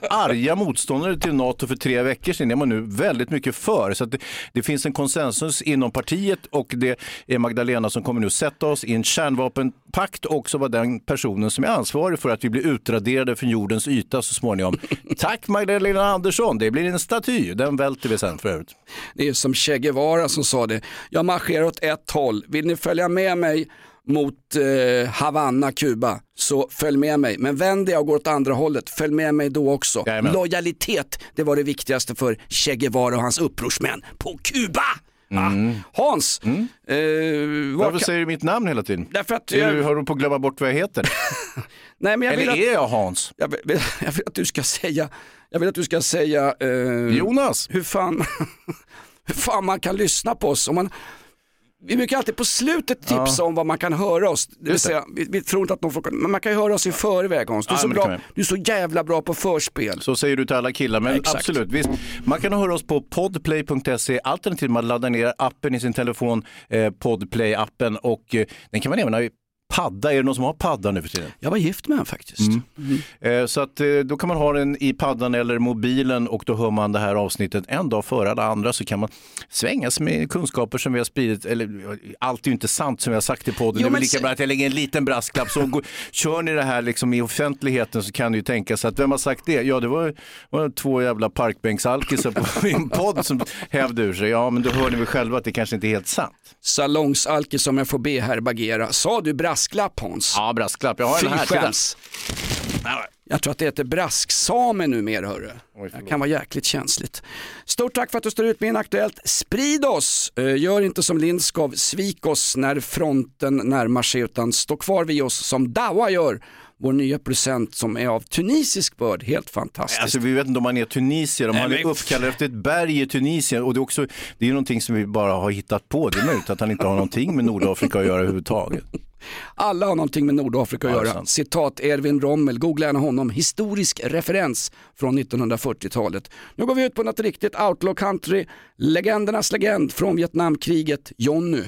Speaker 3: arga motståndare till NATO för tre veckor sedan är man nu väldigt mycket för. Så att det, det finns en konsensus inom partiet och det är Magdalena som kommer nu sätta oss i en kärnvapenpakt och också vara den personen som är ansvarig för att vi blir utraderade från jordens yta så småningom. Tack Magdalena Andersson, det blir en staty. Den välter vi sen för övrigt.
Speaker 2: Det är som Che Guevara som sa det. Jag marscherar åt ett håll. Vill ni följa med mig mot eh, Havanna, Kuba, så följ med mig. Men vänder jag och går åt andra hållet, följ med mig då också. Lojalitet, det var det viktigaste för Che Guevara och hans upprorsmän på Kuba. Ah, Hans, eh, vad
Speaker 3: Varför
Speaker 2: kan-
Speaker 3: säger du mitt namn hela tiden?
Speaker 2: Därför att jag-
Speaker 3: du, har du på att glömma bort vad jag heter?
Speaker 2: Nej, men jag
Speaker 3: Eller
Speaker 2: vill att,
Speaker 3: är jag Hans?
Speaker 2: Jag vill, jag vill att du ska säga, jag vill att du ska säga eh,
Speaker 3: Jonas.
Speaker 2: Hur fan, hur fan man kan lyssna på oss. Om man, vi brukar alltid på slutet tipsa
Speaker 3: Ja.
Speaker 2: om vad man kan höra oss. Det vill säga, vi, vi tror inte att någon får, men man kan ju höra oss i förväg Hans. Du är,
Speaker 3: Ja,
Speaker 2: så, bra, du är så jävla bra på förspel.
Speaker 3: Så säger du till alla killar, men
Speaker 2: Exakt.
Speaker 3: absolut. Visst, man kan höra oss på podplay.se, alternativt man laddar ner appen i sin telefon, eh, Podplay-appen och eh, den kan man även ha i padda. Är det någon som har padda nu för tiden?
Speaker 2: Jag var gift med en faktiskt.
Speaker 3: Eh, så att, eh, då kan man ha den i paddan eller mobilen och då hör man det här avsnittet en dag före alla andra så kan man svänga sig med kunskaper som vi har spridit. Eller allt är ju inte sant som vi har sagt i podden.
Speaker 2: Jo,
Speaker 3: det är lika bra att jag lägger en liten brasklapp. Så går, kör ni det här liksom i offentligheten så kan ni ju tänka sig att vem har sagt det? Ja, det var, var två jävla parkbänksalkisar på min podd som hävde ur sig. Ja, men då hör ni väl själva att det kanske inte är helt sant.
Speaker 2: Salongsalkis som jag får be här bagera. Sa du brasklapp Hans?
Speaker 3: Ja, brasklapp. Jag har
Speaker 2: Fy
Speaker 3: en här.
Speaker 2: Skäms. Jag tror att det heter brasksame numera hörru. Det kan vara jäkligt känsligt. Stort tack för att du står ut med Inaktuellt. Sprid oss! Eh, Gör inte som Lindskov, svik oss när fronten närmar sig utan stå kvar vid oss som Dawa gör. Vår nya producent som är av tunisisk börd, helt fantastisk.
Speaker 3: Alltså, vi vet inte om man är tunisier, om
Speaker 2: Nej,
Speaker 3: han är
Speaker 2: men-
Speaker 3: uppkallad efter ett berg i Tunisien. Och det är också, det är någonting som vi bara har hittat på. Det är möjligt att han inte har någonting med Nordafrika att göra överhuvudtaget.
Speaker 2: Alla har någonting med Nordafrika att göra.
Speaker 3: sant.
Speaker 2: Citat Erwin Rommel, googla gärna honom. Historisk referens från 1940-talet. Nu går vi ut på något riktigt outlaw country. Legendernas legend från Vietnamkriget, Jonny.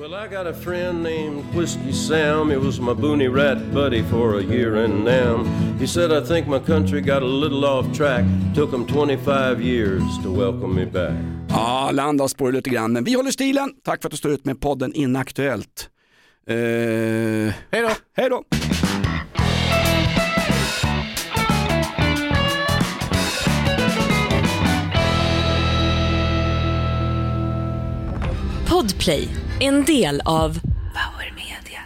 Speaker 8: Well, I got a friend named Whiskey Sam. He was my boony rat buddy for a year and now. He said, I think my country got a little off track. Took him 25 years to welcome me back.
Speaker 2: Ja, land har spårat lite grann, men vi håller stilen. Tack för att du står ut med podden Inaktuellt. Eh...
Speaker 3: Hej då!
Speaker 2: Hej då!
Speaker 9: Podplay, en del av
Speaker 5: Power Media.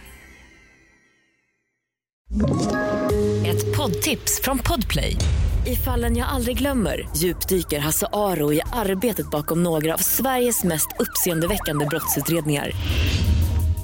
Speaker 9: ett poddtips från Podplay. I fallen jag aldrig glömmer djupdyker Hasse Aro i arbetet bakom några av Sveriges mest uppseendeväckande brottsutredningar.